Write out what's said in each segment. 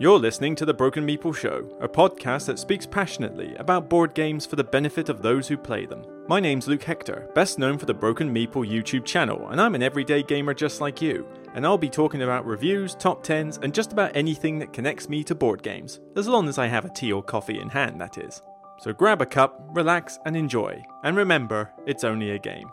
You're listening to The Broken Meeple Show, a podcast that speaks passionately about board games for the benefit of those who play them. My name's Luke Hector, best known for the Broken Meeple YouTube channel, and I'm an everyday gamer just like you. And I'll be talking about reviews, top 10s, and just about anything that connects me to board games, as long as I have a tea or coffee in hand, that is. So grab a cup, relax, and enjoy. And remember, it's only a game.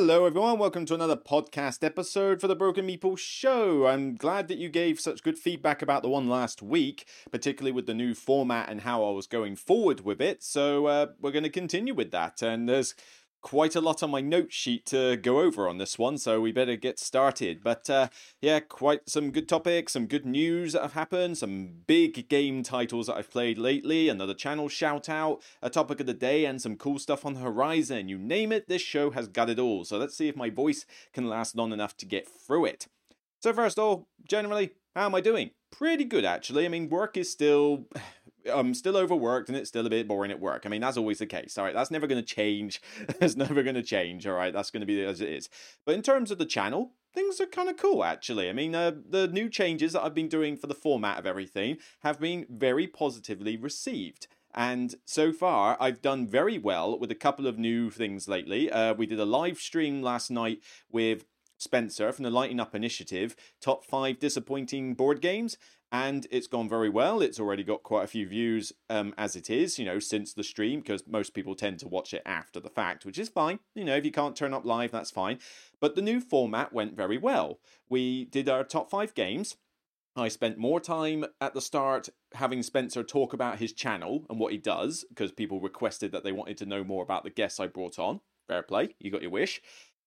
Hello, everyone. Welcome to another podcast episode for the Broken Meeple Show. I'm glad that you gave such good feedback about the one last week, particularly with the new format and how I was going forward with it. So, uh, we're going to continue with that. And there's quite a lot on my note sheet to go over on this one, so we better get started. But uh, yeah, quite some good topics, some good news that have happened, some big game titles that I've played lately, another channel shout out, a topic of the day, and some cool stuff on the horizon. You name it, this show has got it all. So let's see if my voice can last long enough to get through it. So, first of all, generally, how am I doing? Pretty good, actually. I mean, work is still I'm still overworked and it's still a bit boring at work. I mean, that's always the case. All right, that's never going to change. It's never going to change. All right, that's going to be as it is. But in terms of the channel, things are kind of cool actually. I mean, uh, the new changes that I've been doing for the format of everything have been very positively received. And so far, I've done very well with a couple of new things lately. Uh, we did a live stream last night with Spencer from the Lighting Up Initiative, top five disappointing board games and it's gone very well. It's already got quite a few views um, as it is, you know, since the stream, because most people tend to watch it after the fact, which is fine. You know, if you can't turn up live, that's fine. But the new format went very well. We did our top five games. I spent more time at the start having Spencer talk about his channel and what he does, because people requested that they wanted to know more about the guests I brought on. Fair play, you got your wish.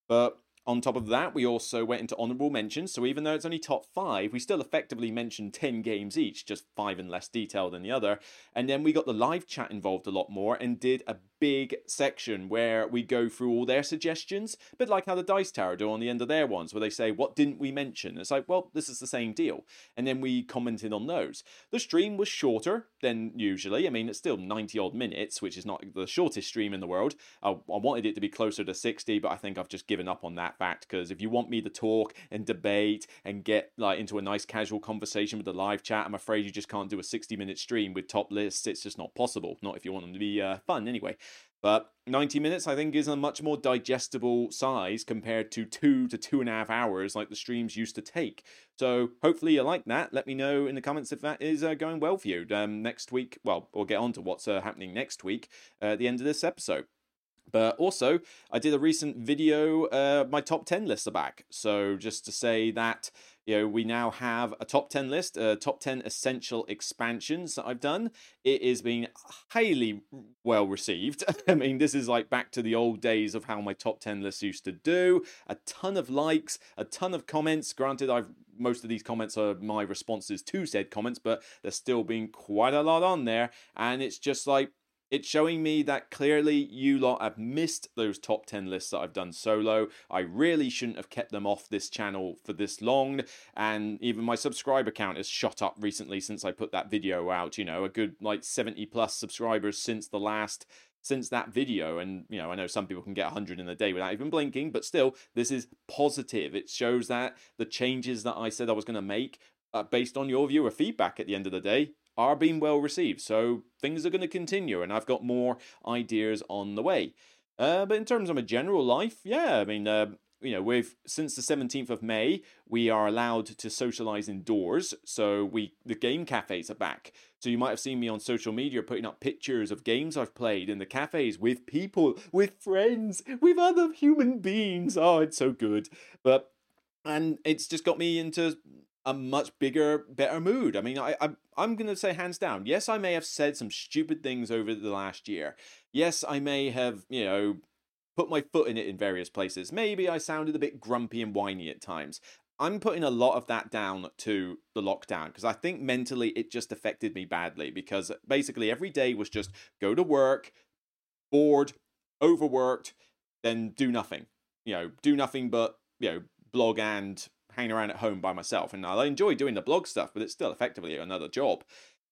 But on top of that, we also went into honourable mentions, so even though it's only top five, we still effectively mentioned 10 games each, just five in less detail than the other. And then we got the live chat involved a lot more and did a big section where we go through all their suggestions, a bit like how the Dice Tower do on the end of their ones, where they say, What didn't we mention? It's like, Well, this is the same deal. And then we commented on those. The stream was shorter than usually. I mean, it's still 90 odd minutes, which is not the shortest stream in the world. I, I wanted it to be closer to 60, but I think I've just given up on that fact because if you want me to talk and debate and get like into a nice casual conversation with the live chat, I'm afraid you just can't do a 60 minute stream with top lists. It's just not possible. Not if you want them to be uh, fun anyway. But 90 minutes, I think, is a much more digestible size compared to two to two and a half hours like the streams used to take. So hopefully you like that. Let me know in the comments if that is uh, going well for you. Um, next week, well, we'll get on to what's uh, happening next week uh, at the end of this episode. But also, I did a recent video, uh, my top 10 lists are back. So just to say that you know, we now have a top 10 list, uh, top 10 essential expansions that I've done. It is being highly well received. I mean, this is like back to the old days of how my top 10 lists used to do. A ton of likes, a ton of comments. Granted, I've most of these comments are my responses to said comments, but there's still been quite a lot on there. And it's just like, it's showing me that clearly you lot have missed those top 10 lists that I've done solo. I really shouldn't have kept them off this channel for this long. And even my subscriber count has shot up recently since I put that video out. You know, a good like 70 plus subscribers since the last since that video and you know i know some people can get 100 in a day without even blinking but still this is positive it shows that the changes that i said i was going to make uh, based on your viewer feedback at the end of the day are being well received. So things are going to continue, and I've got more ideas on the way. Uh, but in terms of my general life, yeah, I mean, uh, you know, we've since the seventeenth of May, we are allowed to socialize indoors. So we the game cafes are back. So you might have seen me on social media putting up pictures of games I've played in the cafes with people, with friends, with other human beings. Oh, it's so good. But and it's just got me into a much bigger, better mood. I mean, I, I I'm gonna say hands down. Yes, I may have said some stupid things over the last year. Yes, I may have you know put my foot in it in various places. Maybe I sounded a bit grumpy and whiny at times. I'm putting a lot of that down to the lockdown because I think mentally it just affected me badly because basically every day was just go to work, bored, overworked, then do nothing. You know, do nothing but, you know, blog and hanging around at home by myself. And I enjoy doing the blog stuff, but it's still effectively another job.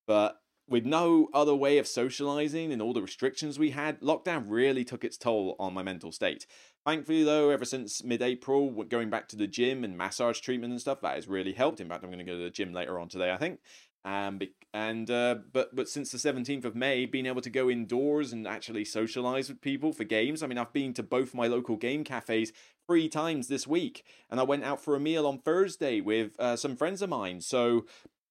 But with no other way of socializing and all the restrictions we had, lockdown really took its toll on my mental state. Thankfully, though, ever since mid April, going back to the gym and massage treatment and stuff, that has really helped. In fact, I'm going to go to the gym later on today, I think. Um, and uh, but but since the 17th of May, being able to go indoors and actually socialize with people for games. I mean, I've been to both my local game cafes three times this week, and I went out for a meal on Thursday with uh, some friends of mine. So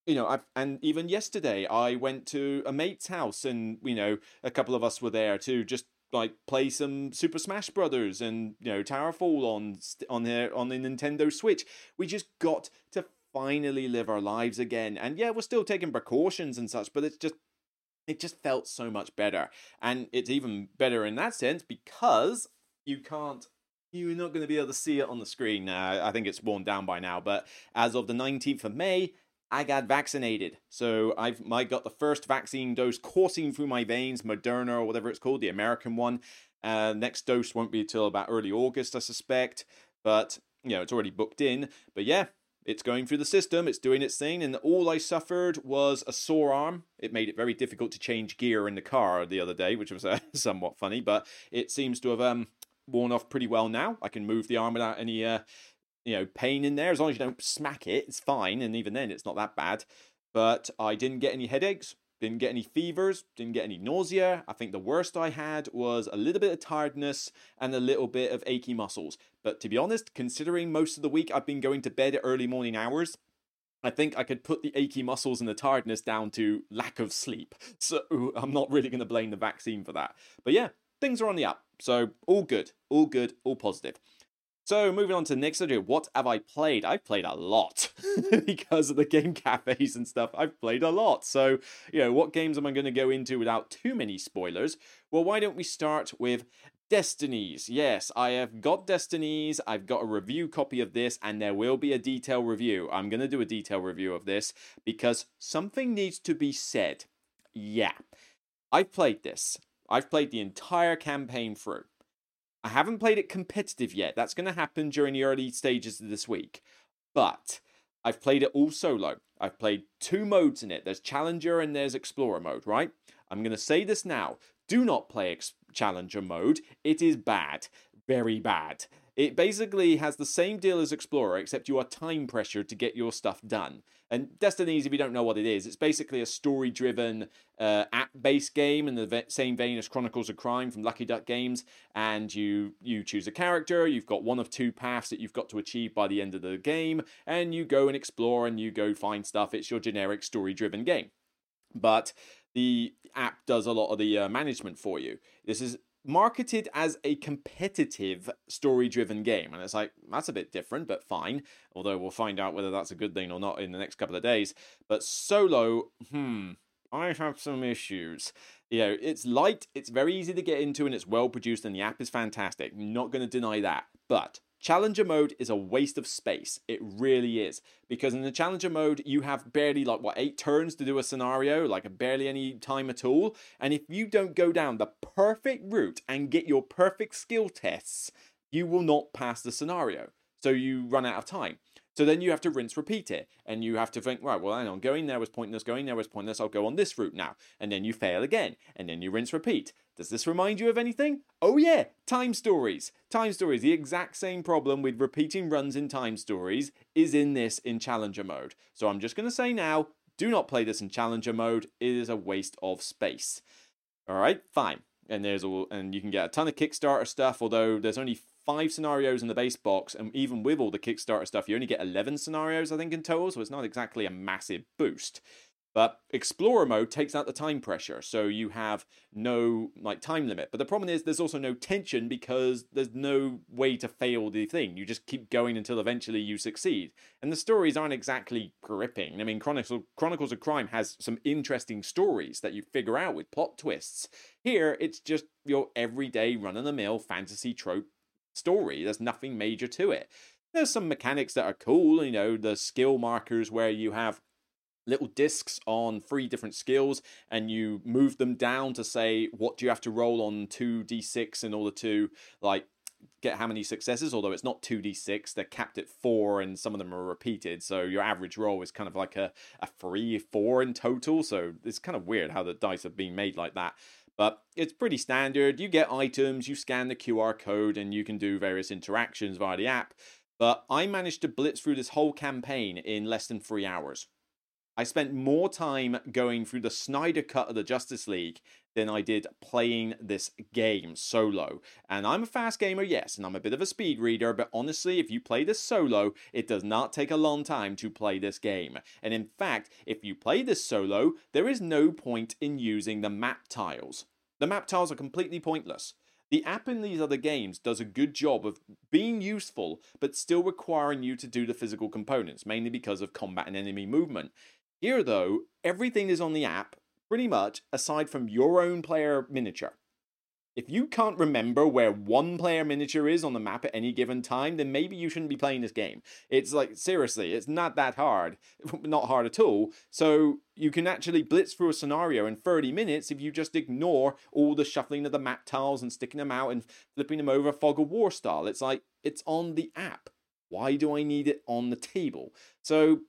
you know, I've, and even yesterday I went to a mate's house, and you know, a couple of us were there to just like play some Super Smash Brothers and you know Towerfall on on the on the Nintendo Switch. We just got to finally live our lives again, and yeah, we're still taking precautions and such, but it's just it just felt so much better, and it's even better in that sense because you can't you're not going to be able to see it on the screen. Uh, I think it's worn down by now, but as of the 19th of May, I got vaccinated. So I've I got the first vaccine dose coursing through my veins, Moderna or whatever it's called, the American one. Uh, next dose won't be until about early August, I suspect. But you know, it's already booked in. But yeah, it's going through the system, it's doing its thing, and all I suffered was a sore arm. It made it very difficult to change gear in the car the other day, which was uh, somewhat funny, but it seems to have um worn off pretty well now. I can move the arm without any uh, you know pain in there as long as you don't smack it it's fine and even then it's not that bad but i didn't get any headaches didn't get any fevers didn't get any nausea i think the worst i had was a little bit of tiredness and a little bit of achy muscles but to be honest considering most of the week i've been going to bed at early morning hours I think I could put the achy muscles and the tiredness down to lack of sleep. So I'm not really going to blame the vaccine for that. But yeah, things are on the up. So all good, all good, all positive. So moving on to the next video, what have I played? I've played a lot because of the game cafes and stuff. I've played a lot. So, you know, what games am I going to go into without too many spoilers? Well, why don't we start with Destinies. Yes, I have got Destinies. I've got a review copy of this, and there will be a detail review. I'm going to do a detail review of this because something needs to be said. Yeah, I've played this. I've played the entire campaign through. I haven't played it competitive yet. That's going to happen during the early stages of this week. But I've played it all solo. I've played two modes in it there's Challenger and there's Explorer mode, right? I'm going to say this now. Do not play Challenger mode. It is bad. Very bad. It basically has the same deal as Explorer, except you are time pressured to get your stuff done. And Destinies, if you don't know what it is, it's basically a story driven uh, app based game in the ve- same vein as Chronicles of Crime from Lucky Duck Games. And you, you choose a character, you've got one of two paths that you've got to achieve by the end of the game, and you go and explore and you go find stuff. It's your generic story driven game. But the app does a lot of the uh, management for you. This is marketed as a competitive story driven game. And it's like that's a bit different but fine. Although we'll find out whether that's a good thing or not in the next couple of days. But solo hmm i have some issues. You know it's light it's very easy to get into and it's well produced and the app is fantastic. Not going to deny that. But Challenger mode is a waste of space. It really is. Because in the Challenger mode, you have barely like what, eight turns to do a scenario, like barely any time at all. And if you don't go down the perfect route and get your perfect skill tests, you will not pass the scenario. So you run out of time. So then you have to rinse, repeat it, and you have to think, right, well, hang on, going there was pointless, going there was pointless, I'll go on this route now. And then you fail again, and then you rinse, repeat. Does this remind you of anything? Oh, yeah, time stories. Time stories, the exact same problem with repeating runs in time stories is in this in Challenger mode. So I'm just going to say now do not play this in Challenger mode, it is a waste of space. All right, fine. And there's all, and you can get a ton of Kickstarter stuff, although there's only five scenarios in the base box, and even with all the Kickstarter stuff, you only get 11 scenarios, I think, in total, so it's not exactly a massive boost. But Explorer mode takes out the time pressure, so you have no like time limit. But the problem is there's also no tension because there's no way to fail the thing. You just keep going until eventually you succeed. And the stories aren't exactly gripping. I mean, Chronicles Chronicles of Crime has some interesting stories that you figure out with plot twists. Here, it's just your everyday run of the mill fantasy trope story. There's nothing major to it. There's some mechanics that are cool, you know, the skill markers where you have little discs on three different skills and you move them down to say what do you have to roll on 2d6 in order to like get how many successes, although it's not 2d6. They're capped at four, and some of them are repeated. So your average roll is kind of like a, a three, four in total. So it's kind of weird how the dice have been made like that. But it's pretty standard. You get items, you scan the QR code, and you can do various interactions via the app. But I managed to blitz through this whole campaign in less than three hours. I spent more time going through the Snyder cut of the Justice League than I did playing this game solo. And I'm a fast gamer, yes, and I'm a bit of a speed reader, but honestly, if you play this solo, it does not take a long time to play this game. And in fact, if you play this solo, there is no point in using the map tiles. The map tiles are completely pointless. The app in these other games does a good job of being useful, but still requiring you to do the physical components, mainly because of combat and enemy movement. Here, though, everything is on the app, pretty much, aside from your own player miniature. If you can't remember where one player miniature is on the map at any given time, then maybe you shouldn't be playing this game. It's like, seriously, it's not that hard. not hard at all. So you can actually blitz through a scenario in 30 minutes if you just ignore all the shuffling of the map tiles and sticking them out and flipping them over fog of war style. It's like, it's on the app. Why do I need it on the table? So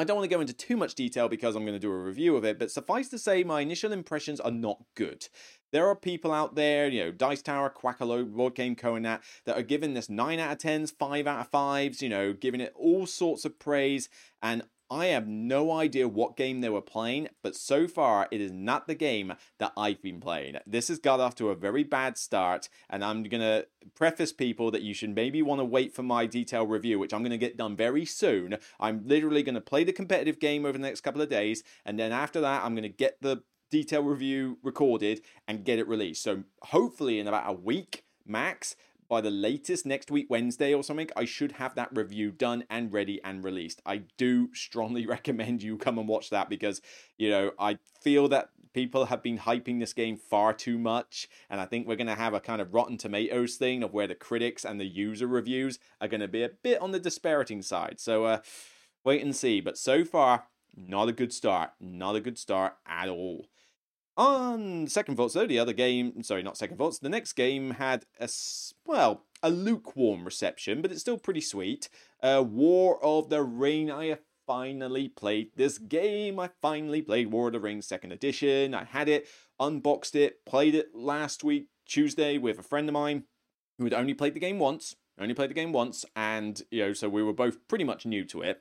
I don't want to go into too much detail because I'm going to do a review of it, but suffice to say, my initial impressions are not good. There are people out there, you know, Dice Tower, Quackalo, Board Game Co. and that, that are giving this 9 out of 10s, 5 out of 5s, you know, giving it all sorts of praise, and I have no idea what game they were playing, but so far it is not the game that I've been playing. This has got off to a very bad start, and I'm going to preface people that you should maybe want to wait for my detailed review, which I'm going to get done very soon. I'm literally going to play the competitive game over the next couple of days, and then after that, I'm going to get the detailed review recorded and get it released. So hopefully in about a week max, by the latest next week, Wednesday or something, I should have that review done and ready and released. I do strongly recommend you come and watch that because, you know, I feel that people have been hyping this game far too much. And I think we're going to have a kind of Rotten Tomatoes thing of where the critics and the user reviews are going to be a bit on the disparaging side. So, uh, wait and see. But so far, not a good start. Not a good start at all. On second thoughts, though, the other game, sorry, not second thoughts, the next game had a, well, a lukewarm reception, but it's still pretty sweet. Uh, War of the Ring, I finally played this game. I finally played War of the Ring second edition. I had it, unboxed it, played it last week, Tuesday, with a friend of mine who had only played the game once, only played the game once, and, you know, so we were both pretty much new to it.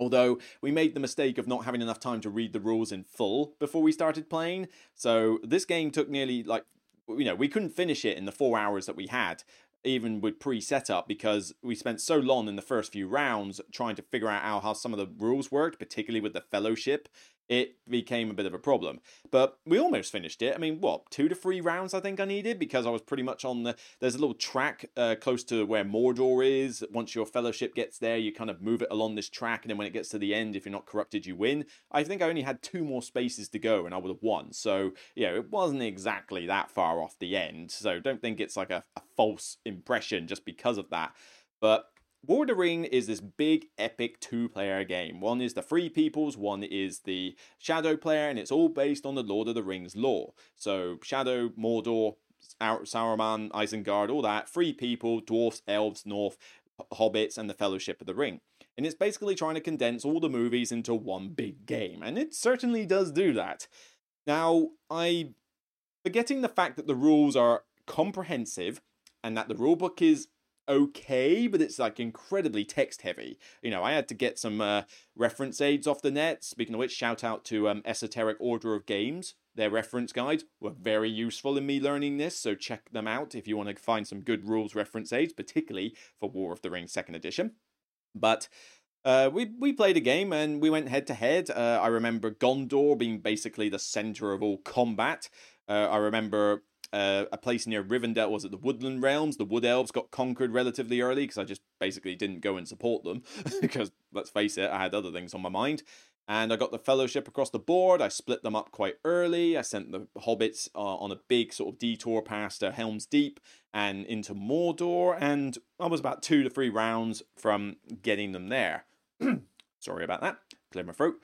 Although we made the mistake of not having enough time to read the rules in full before we started playing. So this game took nearly like, you know, we couldn't finish it in the four hours that we had, even with pre setup, because we spent so long in the first few rounds trying to figure out how, how some of the rules worked, particularly with the fellowship it became a bit of a problem. But we almost finished it. I mean, what, two to three rounds I think I needed because I was pretty much on the. There's a little track uh, close to where Mordor is. Once your fellowship gets there, you kind of move it along this track, and then when it gets to the end, if you're not corrupted, you win. I think I only had two more spaces to go, and I would have won. So, yeah, it wasn't exactly that far off the end. So don't think it's like a, a false impression just because of that. But War of the Ring is this big, epic two player game. One is the Free Peoples, one is the Shadow player, and it's all based on the Lord of the Rings lore. So, Shadow, Mordor, Sauron, Isengard, all that, Free People, Dwarfs, Elves, North, Hobbits, and the Fellowship of the Ring. And it's basically trying to condense all the movies into one big game, and it certainly does do that. Now, I. Forgetting the fact that the rules are comprehensive and that the rulebook is okay, but it's like incredibly text heavy. You know, I had to get some uh, reference aids off the net. Speaking of which, shout out to um, Esoteric Order of Gamers. Their reference guides were very useful in me learning this, so check them out if you want to find some good rules reference aids, particularly for War of the Rings Second Edition. But uh, we we played a game and we went head to head. Uh, I remember Gondor being basically the center of all combat. Uh, I remember uh, a place near Rivendell was it the Woodland Realms. The Wood Elves got conquered relatively early because I just basically didn't go and support them because let's face it, I had other things on my mind. And I got the Fellowship across the board. I split them up quite early. I sent the hobbits uh, on a big sort of detour past uh, Helm's Deep and into Mordor, and I was about two to three rounds from getting them there. Sorry about that. Clear my throat.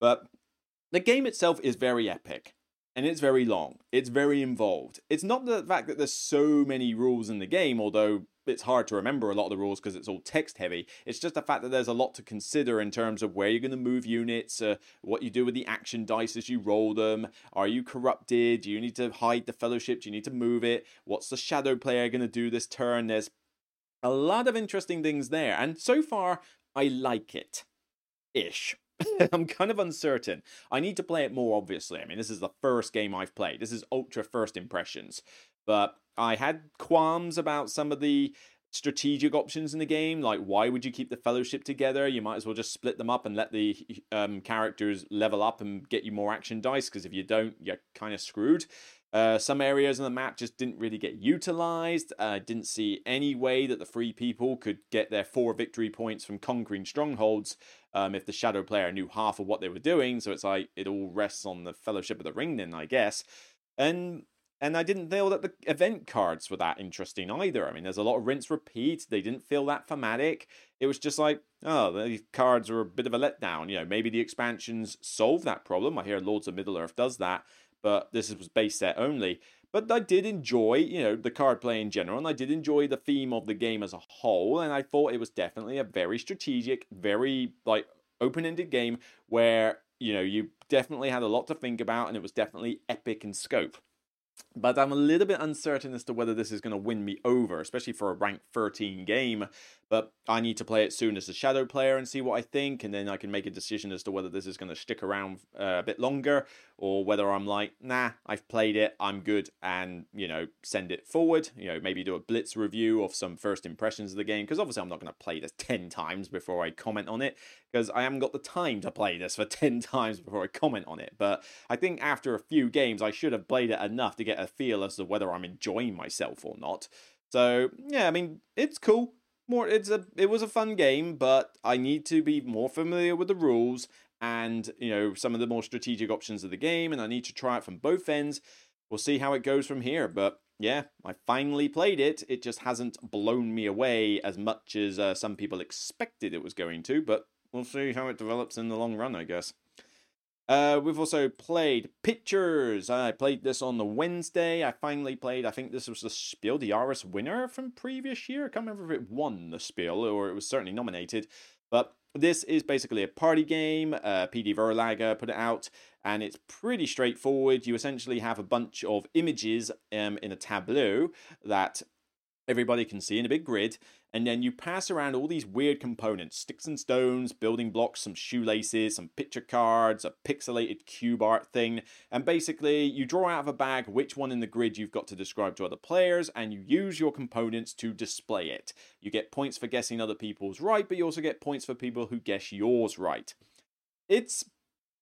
But the game itself is very epic. And it's very long. It's very involved. It's not the fact that there's so many rules in the game, although it's hard to remember a lot of the rules because it's all text heavy. It's just the fact that there's a lot to consider in terms of where you're going to move units, uh, what you do with the action dice as you roll them. Are you corrupted? Do you need to hide the fellowship? Do you need to move it? What's the shadow player going to do this turn? There's a lot of interesting things there, and so far I like it ish. I'm kind of uncertain. I need to play it more, obviously. I mean, this is the first game I've played. This is ultra first impressions. But I had qualms about some of the strategic options in the game. Like, why would you keep the fellowship together? You might as well just split them up and let the um, characters level up and get you more action dice. Because if you don't, you're kind of screwed. Uh, some areas on the map just didn't really get utilized. I uh, didn't see any way that the free people could get their four victory points from conquering strongholds um, if the shadow player knew half of what they were doing. So it's like it all rests on the Fellowship of the Ring, then I guess. And and I didn't feel that the event cards were that interesting either. I mean, there's a lot of rinse repeat. They didn't feel that thematic. It was just like, oh, these cards are a bit of a letdown. You know, maybe the expansions solve that problem. I hear Lords of Middle Earth does that, but this was base set only. But I did enjoy, you know, the card play in general, and I did enjoy the theme of the game as a whole, and I thought it was definitely a very strategic, very like open-ended game where you know you definitely had a lot to think about, and it was definitely epic in scope. But I'm a little bit uncertain as to whether this is going to win me over, especially for a rank 13 game. But I need to play it soon as a shadow player and see what I think, and then I can make a decision as to whether this is going to stick around uh, a bit longer or whether I'm like, nah, I've played it, I'm good, and you know, send it forward. You know, maybe do a blitz review of some first impressions of the game because obviously I'm not going to play this 10 times before I comment on it because I haven't got the time to play this for 10 times before I comment on it. But I think after a few games, I should have played it enough to get a feel as to whether I'm enjoying myself or not. So yeah, I mean, it's cool more it's a it was a fun game, but I need to be more familiar with the rules and you know some of the more strategic options of the game, and I need to try it from both ends. We'll see how it goes from here, but yeah, I finally played it. It just hasn't blown me away as much as uh, some people expected it was going to, but we'll see how it develops in the long run, I guess. Uh, we've also played Pictures. I played this on the Wednesday. I finally played, I think this was the Spiel des Jahres winner from previous year. I can't remember if it won the Spiel or it was certainly nominated. But this is basically a party game. Uh, PD Verlage put it out, and it's pretty straightforward. You essentially have a bunch of images um, in a tableau that everybody can see in a big grid, and then you pass around all these weird components sticks and stones, building blocks, some shoelaces, some picture cards, a pixelated cube art thing. And basically, you draw out of a bag which one in the grid you've got to describe to other players, and you use your components to display it. You get points for guessing other people's right, but you also get points for people who guess yours right. It's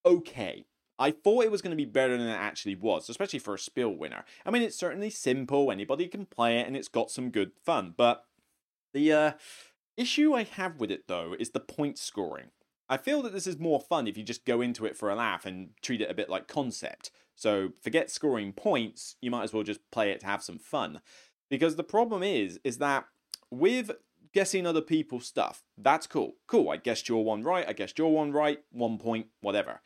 okay. I thought it was going to be better than it actually was, especially for a Spiel winner. I mean, it's certainly simple, anybody can play it, and it's got some good fun, but the uh, issue I have with it, though, is the point scoring. I feel that this is more fun if you just go into it for a laugh and treat it a bit like concept. So forget scoring points, you might as well just play it to have some fun. Because the problem is, is that with guessing other people's stuff, that's cool. Cool, I guessed your one right, I guessed your one right, one point, whatever.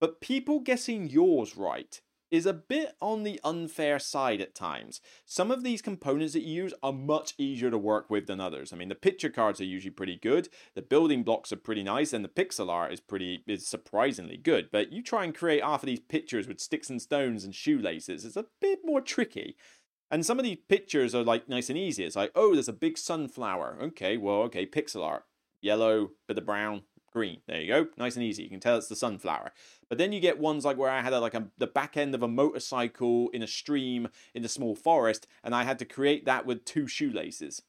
But people guessing yours right is a bit on the unfair side at times. Some of these components that you use are much easier to work with than others. I mean, the picture cards are usually pretty good, the building blocks are pretty nice, and the pixel art is pretty is surprisingly good. But you try and create half of these pictures with sticks and stones and shoelaces, it's a bit more tricky. And some of these pictures are like nice and easy. It's like, oh, there's a big sunflower. Okay, well, okay, pixel art. Yellow, bit of brown, green. There you go. Nice and easy. You can tell it's the sunflower. But then you get ones like where I had a, like a, the back end of a motorcycle in a stream in a small forest, and I had to create that with two shoelaces.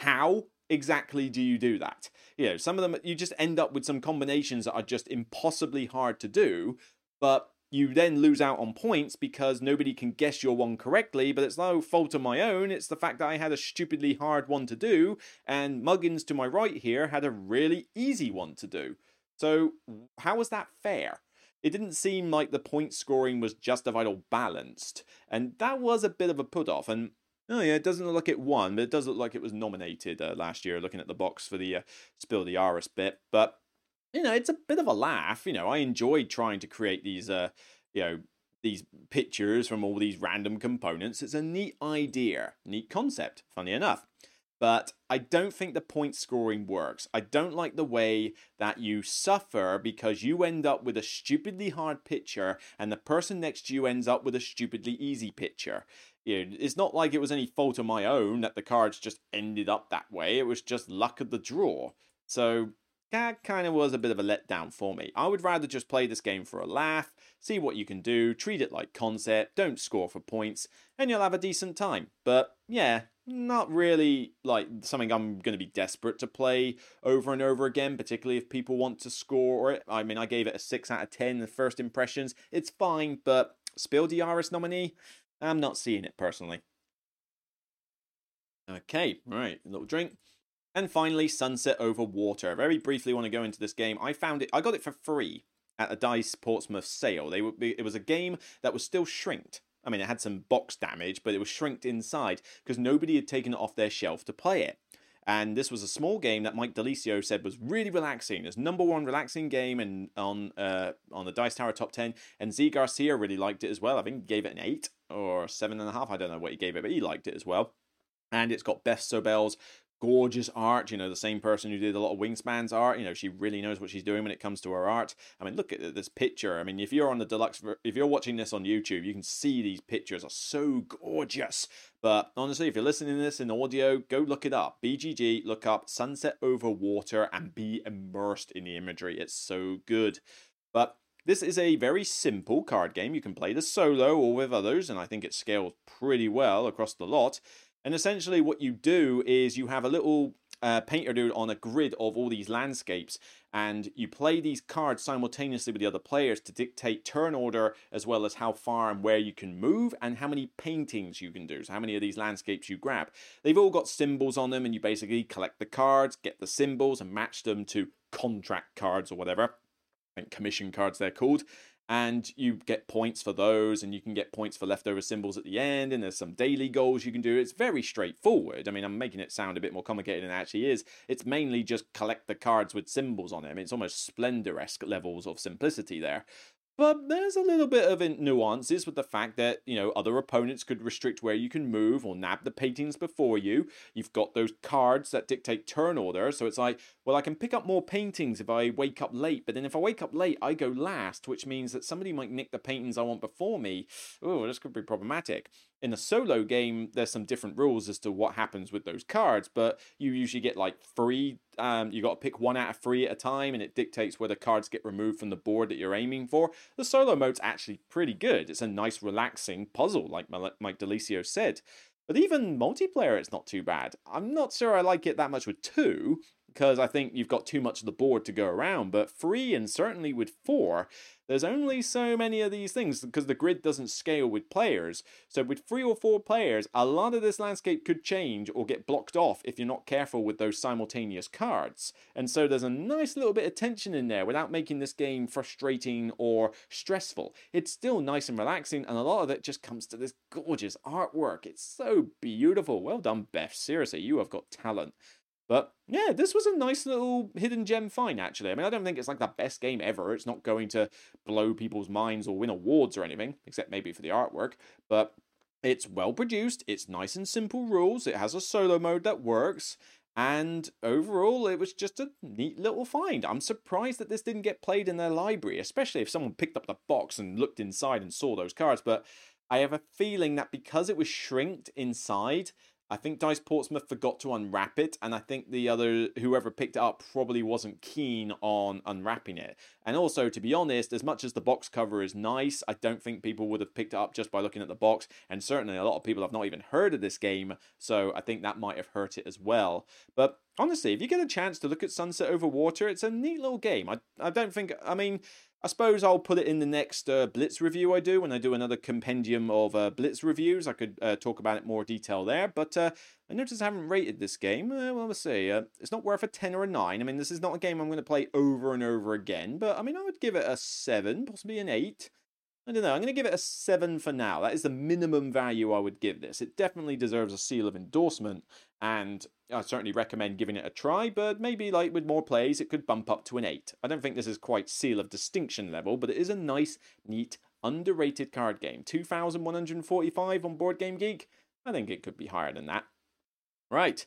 How exactly do you do that? You know, some of them you just end up with some combinations that are just impossibly hard to do, but you then lose out on points because nobody can guess your one correctly, but it's no fault of my own. It's the fact that I had a stupidly hard one to do, and Muggins to my right here had a really easy one to do. So, how was that fair? It didn't seem like the point scoring was justified or balanced, and that was a bit of a put off. And oh yeah, it doesn't look like it won, but it does look like it was nominated uh, last year. Looking at the box for the uh, Spiel des Jahres bit, but you know, it's a bit of a laugh. You know, I enjoyed trying to create these, uh, you know, these pictures from all these random components. It's a neat idea, neat concept, funny enough. But I don't think the point scoring works. I don't like the way that you suffer because you end up with a stupidly hard picture and the person next to you ends up with a stupidly easy picture. It's not like it was any fault of my own that the cards just ended up that way. It was just luck of the draw. So that kind of was a bit of a letdown for me. I would rather just play this game for a laugh, see what you can do, treat it like concept, don't score for points, and you'll have a decent time. But yeah, not really like something I'm going to be desperate to play over and over again, particularly if people want to score it. I mean, I gave it a 6 out of 10 the first impressions. It's fine, but Spiel des Jahres nominee? I'm not seeing it personally. Okay, right, a little drink. And finally, Sunset Over Water. Very briefly, want to go into this game. I found it. I got it for free at a Dice Portsmouth sale. They it was a game that was still shrinked. I mean, it had some box damage, but it was shrinked inside because nobody had taken it off their shelf to play it. And this was a small game that Mike DiLisio said was really relaxing. It's number one relaxing game and on uh, on the Dice Tower top ten. And Zee Garcia really liked it as well. I think he gave it an eight or seven and a half. I don't know what he gave it, but he liked it as well. And it's got Beth Sobel's gorgeous art. You know, the same person who did a lot of Wingspan's art. You know, she really knows what she's doing when it comes to her art. I mean, look at this picture. I mean, if you're on the deluxe, if you're watching this on YouTube, you can see these pictures are so gorgeous. But honestly, if you're listening to this in audio, go look it up. BGG, look up Sunset Over Water and be immersed in the imagery. It's so good. But this is a very simple card game. You can play the solo or with others, and I think it scales pretty well across the lot. And essentially, what you do is you have a little uh, painter dude on a grid of all these landscapes, and you play these cards simultaneously with the other players to dictate turn order as well as how far and where you can move and how many paintings you can do. So, how many of these landscapes you grab. They've all got symbols on them, and you basically collect the cards, get the symbols, and match them to contract cards or whatever. Commission cards they're called and you get points for those and you can get points for leftover symbols at the end and there's some daily goals you can do. It's very straightforward. I mean i'm making it sound a bit more complicated than it actually is. It's mainly just collect the cards with symbols on them. It's almost splendor-esque levels of simplicity there but there's a little bit of nuances with the fact that, you know, other opponents could restrict where you can move or nab the paintings before you. You've got those cards that dictate turn order. So it's like, well, I can pick up more paintings if I wake up late. But then if I wake up late, I go last, which means that somebody might nick the paintings I want before me. Oh, this could be problematic in a solo game, there's some different rules as to what happens with those cards, but you usually get like three. Um, you got to pick one out of three at a time, and it dictates whether cards get removed from the board that you're aiming for. The solo mode's actually pretty good. It's a nice, relaxing puzzle, like Mike DiLisio said. But even multiplayer, it's not too bad. I'm not sure I like it that much with two, because I think you've got too much of the board to go around. But three, and certainly with four, there's only so many of these things because the grid doesn't scale with players. So with three or four players, a lot of this landscape could change or get blocked off if you're not careful with those simultaneous cards. And so there's a nice little bit of tension in there without making this game frustrating or stressful. It's still nice and relaxing, and a lot of it just comes to this gorgeous artwork. It's so beautiful. Well done, Beth. Seriously, you have got talent. But yeah, this was a nice little hidden gem find, actually. I mean, I don't think it's like the best game ever. It's not going to blow people's minds or win awards or anything, except maybe for the artwork. But it's well produced, it's nice and simple rules, it has a solo mode that works. And overall, it was just a neat little find. I'm surprised that this didn't get played in their library, especially if someone picked up the box and looked inside and saw those cards. But I have a feeling that because it was shrinked inside, I think Dice Portsmouth forgot to unwrap it, and I think the other whoever picked it up probably wasn't keen on unwrapping it. And also, to be honest, as much as the box cover is nice, I don't think people would have picked it up just by looking at the box. And certainly, a lot of people have not even heard of this game, so I think that might have hurt it as well. But honestly, if you get a chance to look at Sunset Over Water, it's a neat little game. I I don't think I mean I suppose I'll put it in the next uh, Blitz review I do when I do another compendium of uh, Blitz reviews. I could uh, talk about it more detail there. But uh, I notice I haven't rated this game. Uh, well, let's see. Uh, it's not worth a 10 or a 9. I mean, this is not a game I'm going to play over and over again. But I mean, I would give it a 7, possibly an 8. I don't know. I'm going to give it a 7 for now. That is the minimum value I would give this. It definitely deserves a seal of endorsement, and I certainly recommend giving it a try, but maybe like with more plays, it could bump up to an 8. I don't think this is quite seal of distinction level, but it is a nice, neat underrated card game. 2,145 on Board Game Geek? I think it could be higher than that. Right.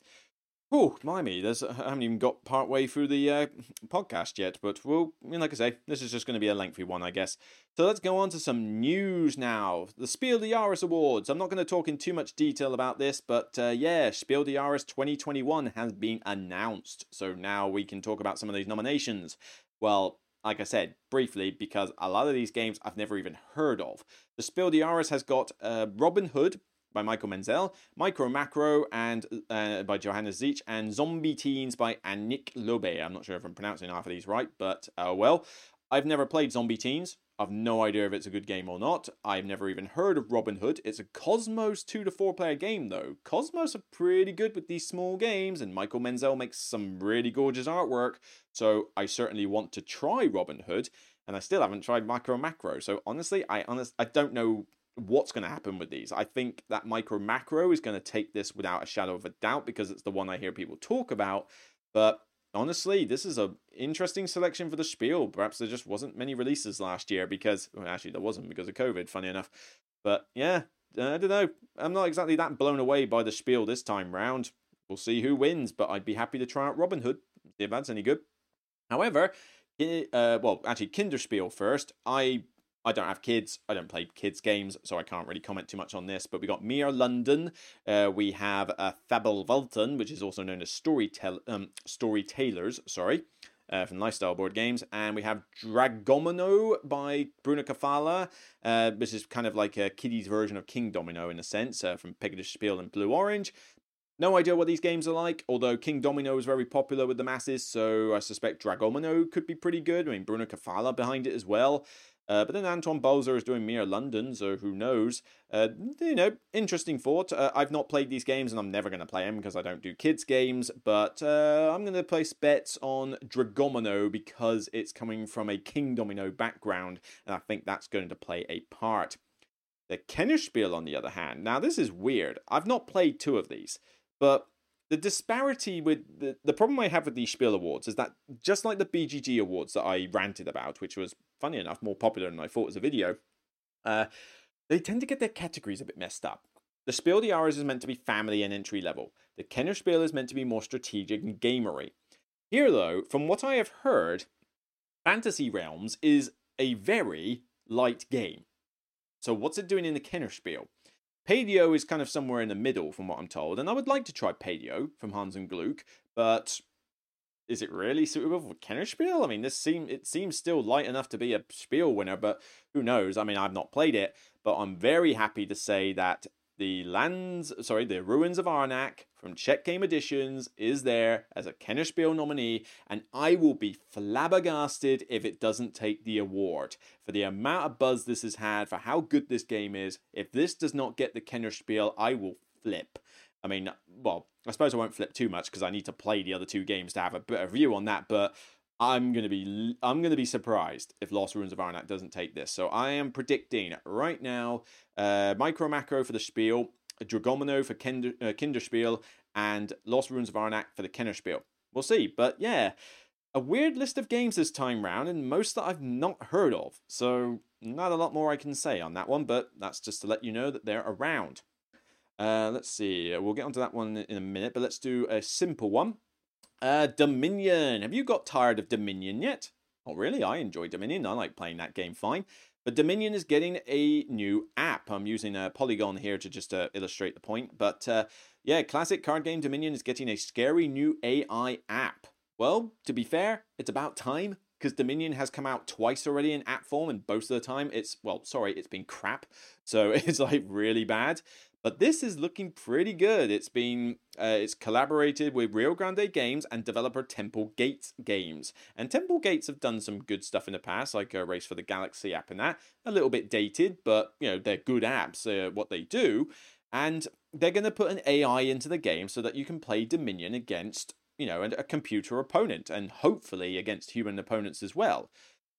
Oh, blimey, there's, I haven't even got part way through the uh, podcast yet, but we'll, I mean, like I say, this is just going to be a lengthy one, I guess. So let's go on to some news now. The Spiel des Jahres Awards. I'm not going to talk in too much detail about this, but uh, yeah, Spiel des Jahres 2021 has been announced. So now we can talk about some of these nominations. Well, like I said, briefly, because a lot of these games I've never even heard of. The Spiel des Jahres has got uh, Robin Hood, by Michael Menzel, Micro Macro and uh, by Johannes Zeitsch, and Zombie Teens by Annick Lobe. I'm not sure if I'm pronouncing half of these right, but uh, well, I've never played Zombie Teens. I've no idea if it's a good game or not. I've never even heard of Robin Hood. It's a Kosmos 2 to 4 player game though. Kosmos are pretty good with these small games, and Michael Menzel makes some really gorgeous artwork, so I certainly want to try Robin Hood. And I still haven't tried Micro Macro, so honestly, I honest I don't know what's going to happen with these. I think that Micro Macro is going to take this without a shadow of a doubt because it's the one I hear people talk about. But honestly, this is a interesting selection for the Spiel. Perhaps there just wasn't many releases last year because well, actually there wasn't because of COVID. Funny enough, but yeah, I don't know. I'm not exactly that blown away by the Spiel this time round. We'll see who wins, but I'd be happy to try out Robin Hood see if that's any good. However, uh, well, actually, Kinderspiel first. I I don't have kids. I don't play kids games, so I can't really comment too much on this. But we got Mia London. Uh, we have uh, Fabelwelten, which is also known as Storytell um, Storytailors. Sorry. Uh, from Lifestyle Board Games, and we have Dragomino by Bruno Cathala, uh, which is kind of like a kiddies version of Kingdomino in a sense, uh, from Pegasus Spiel and Blue Orange. No idea what these games are like, although Kingdomino is very popular with the masses, so I suspect Dragomino could be pretty good. I mean, Bruno Cathala behind it as well. Uh, but then Antoine Bauza is doing Mia London, so who knows? Uh, you know, interesting thought. Uh, I've not played these games and I'm never going to play them because I don't do kids' games, but uh, I'm going to place bets on Dragomino because it's coming from a Kingdomino background, and I think that's going to play a part. The Kennerspiel, on the other hand, now this is weird. I've not played two of these, but the disparity with the, the problem I have with these Spiel Awards is that just like the BGG Awards that I ranted about, which was funny enough more popular than I thought as a video, uh, they tend to get their categories a bit messed up. The Spiel des Jahres is meant to be family and entry level. The Kenner Spiel is meant to be more strategic and gamery. Here, though, from what I have heard, Fantasy Realms is a very light game. So, what's it doing in the Kenner Spiel? Paleo is kind of somewhere in the middle, from what I'm told, and I would like to try Paleo from Hans and Gluck, but is it really suitable for Kennerspiel? I mean, this seem it seems still light enough to be a Spiel winner, but who knows? I mean, I've not played it, but I'm very happy to say that the lands, sorry, the ruins of Arnak from Czech Game Editions is there as a Kennerspiel nominee, and I will be flabbergasted if it doesn't take the award for the amount of buzz this has had, for how good this game is. If this does not get the Kennerspiel, I will flip. I mean, well, I suppose I won't flip too much because I need to play the other two games to have a better view on that, but I'm gonna be I'm gonna be surprised if Lost Ruins of Arnak doesn't take this. So I am predicting right now, uh, Micro Macro for the Spiel, Dragomino for Kinder, uh, Kinderspiel, and Lost Ruins of Arnak for the Kennerspiel. We'll see, but yeah, a weird list of games this time round, and most that I've not heard of. So not a lot more I can say on that one, but that's just to let you know that they're around. Uh, let's see, we'll get onto that one in a minute, but let's do a simple one. Uh, Dominion. Have you got tired of Dominion yet? Not really. I enjoy Dominion. I like playing that game fine. But Dominion is getting a new app. I'm using a polygon here to just uh, illustrate the point. But uh, yeah, classic card game Dominion is getting a scary new AI app. Well, to be fair, it's about time because Dominion has come out twice already in app form, and most of the time it's, well, sorry, it's been crap. So it's like really bad. But this is looking pretty good. It's been uh, it's collaborated with Rio Grande Games and developer Temple Gates Games. And Temple Gates have done some good stuff in the past, like a Race for the Galaxy app and that. A little bit dated, but you know they're good apps. Uh, what they do, and they're going to put an AI into the game so that you can play Dominion against you know a computer opponent and hopefully against human opponents as well.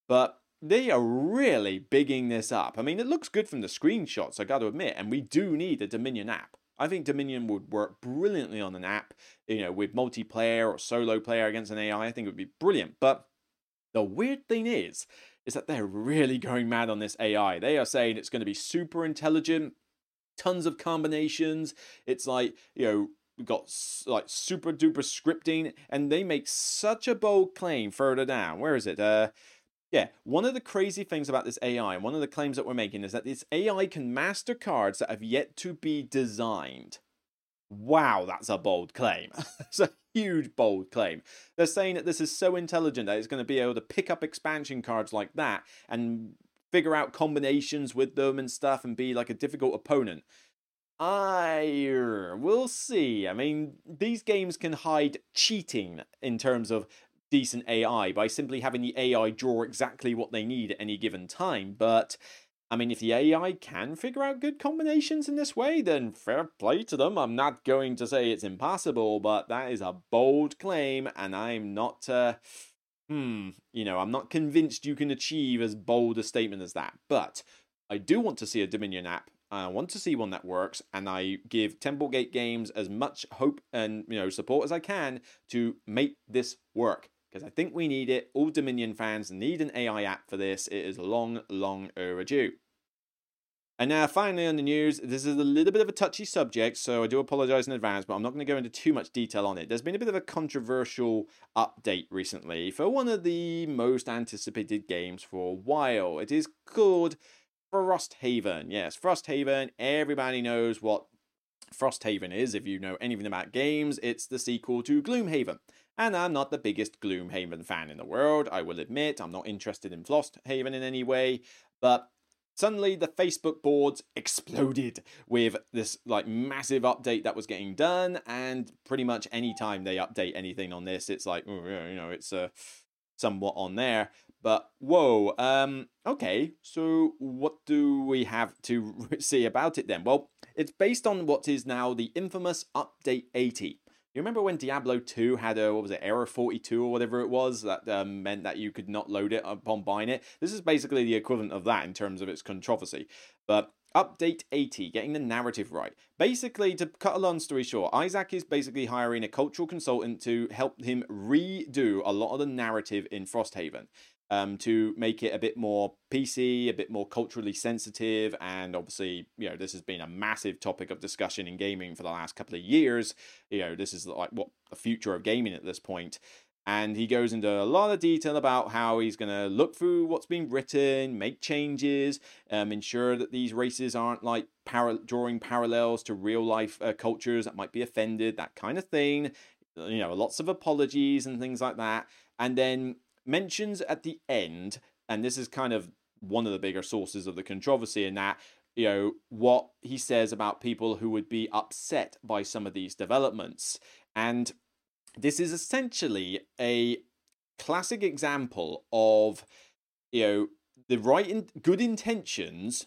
But they are really bigging this up. I mean, it looks good from the screenshots, I got to admit, and we do need a Dominion app. I think Dominion would work brilliantly on an app, you know, with multiplayer or solo player against an AI. I think it would be brilliant. But the weird thing is, is that they're really going mad on this AI. They are saying it's going to be super intelligent, tons of combinations. It's like, you know, we've got like super duper scripting, and they make such a bold claim further down. Where is it? Uh, yeah, one of the crazy things about this AI, and one of the claims that we're making, is that this AI can master cards that have yet to be designed. Wow, that's a bold claim. it's a huge, bold claim. They're saying that this is so intelligent that it's going to be able to pick up expansion cards like that and figure out combinations with them and stuff and be like a difficult opponent. I will see. I mean, these games can hide cheating in terms of decent AI by simply having the AI draw exactly what they need at any given time, but I mean, if the AI can figure out good combinations in this way, then fair play to them. I'm not going to say it's impossible, but that is a bold claim, and I'm not, uh, hmm, you know, I'm not convinced you can achieve as bold a statement as that. But I do want to see a Dominion app. I want to see one that works, and I give Temple Gates Games as much hope and you know support as I can to make this work because I think we need it. All Dominion fans need an AI app for this. It is long, long overdue. And now, finally, on the news, this is a little bit of a touchy subject, so I do apologize in advance, but I'm not going to go into too much detail on it. There's been a bit of a controversial update recently for one of the most anticipated games for a while. It is called Frosthaven. Yes, Frosthaven. Everybody knows what Frosthaven is. If you know anything about games, it's the sequel to Gloomhaven. And I'm not the biggest Gloomhaven fan in the world, I will admit. I'm not interested in Frosthaven in any way, but Suddenly, the Facebook boards exploded with this like massive update that was getting done, and pretty much any time they update anything on this, it's like, you know, it's uh, somewhat on there. But whoa, um, okay, so what do we have to say about it then? Well, it's based on what is now the infamous Update 80. You remember when Diablo 2 had a, what was it, error 42 or whatever it was, that um, meant that you could not load it upon buying it? This is basically the equivalent of that in terms of its controversy. But Update 80, getting the narrative right. Basically, to cut a long story short, Isaac is basically hiring a cultural consultant to help him redo a lot of the narrative in Frosthaven um, to make it a bit more PC, a bit more culturally sensitive. And obviously, you know, this has been a massive topic of discussion in gaming for the last couple of years. You know, this is like what the future of gaming at this point. And he goes into a lot of detail about how he's going to look through what's been written, make changes, um, ensure that these races aren't like para- drawing parallels to real life uh, cultures that might be offended, that kind of thing. You know, lots of apologies and things like that. And then mentions at the end, and this is kind of one of the bigger sources of the controversy in that, you know, what he says about people who would be upset by some of these developments. And this is essentially a classic example of, you know, the right in- good intentions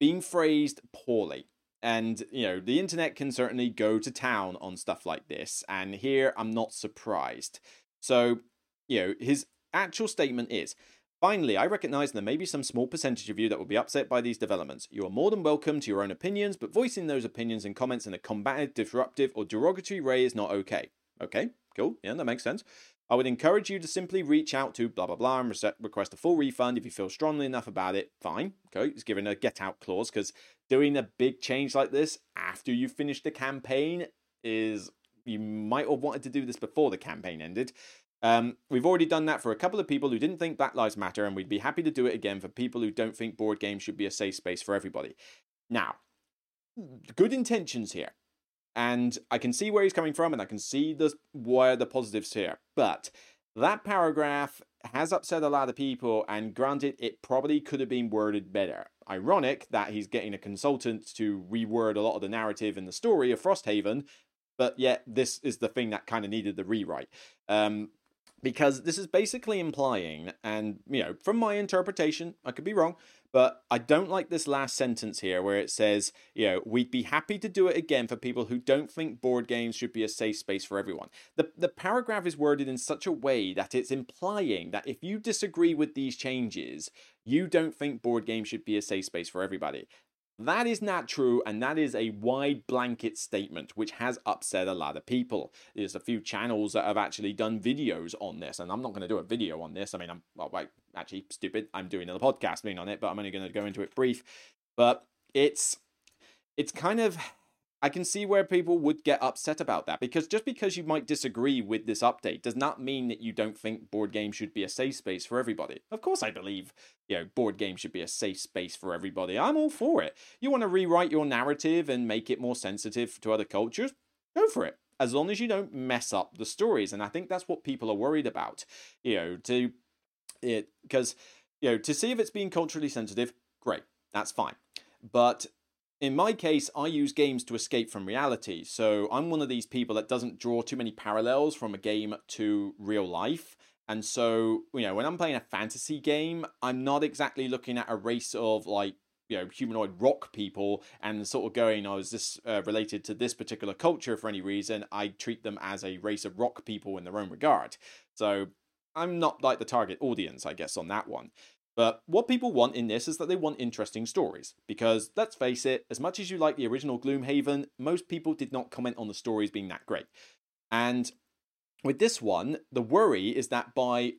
being phrased poorly. And, you know, the internet can certainly go to town on stuff like this. And here I'm not surprised. So, you know, his actual statement is Finally, I recognize there may be some small percentage of you that will be upset by these developments. You are more than welcome to your own opinions, but voicing those opinions and comments in a combative, disruptive, or derogatory way is not okay. Okay, cool. Yeah, that makes sense. I would encourage you to simply reach out to blah blah blah and request a full refund if you feel strongly enough about it. Fine, okay. It's given a get out clause because doing a big change like this after you finish the campaign is you might have wanted to do this before the campaign ended. Um, we've already done that for a couple of people who didn't think Black Lives Matter, and we'd be happy to do it again for people who don't think board games should be a safe space for everybody. Now, good intentions here, and I can see where he's coming from, and I can see the where the positives here. But that paragraph has upset a lot of people, and granted, it probably could have been worded better. Ironic that he's getting a consultant to reword a lot of the narrative and the story of Frosthaven, but yet this is the thing that kind of needed the rewrite. Um, because this is basically implying, and you know, from my interpretation, I could be wrong, but I don't like this last sentence here where it says, you know, we'd be happy to do it again for people who don't think board games should be a safe space for everyone. The, the paragraph is worded in such a way that it's implying that if you disagree with these changes, you don't think board games should be a safe space for everybody. That is not true, and that is a wide blanket statement which has upset a lot of people. There's a few channels that have actually done videos on this, and I'm not going to do a video on this. I mean, I'm well, wait, Actually, stupid. I'm doing another podcast being on it, but I'm only going to go into it brief. But it's it's kind of I can see where people would get upset about that because just because you might disagree with this update does not mean that you don't think board games should be a safe space for everybody. Of course, I believe you know board games should be a safe space for everybody. I'm all for it. You want to rewrite your narrative and make it more sensitive to other cultures? Go for it. As long as you don't mess up the stories, and I think that's what people are worried about. You know, to it because you know to see if it's being culturally sensitive, great, that's fine. But in my case, I use games to escape from reality. So I'm one of these people that doesn't draw too many parallels from a game to real life. And so, you know, when I'm playing a fantasy game, I'm not exactly looking at a race of like, you know, humanoid rock people and sort of going, oh, is this uh, related to this particular culture for any reason? I treat them as a race of rock people in their own regard. So I'm not like the target audience, I guess, on that one. But what people want in this is that they want interesting stories. Because let's face it, as much as you like the original Gloomhaven, most people did not comment on the stories being that great. And with this one, the worry is that by,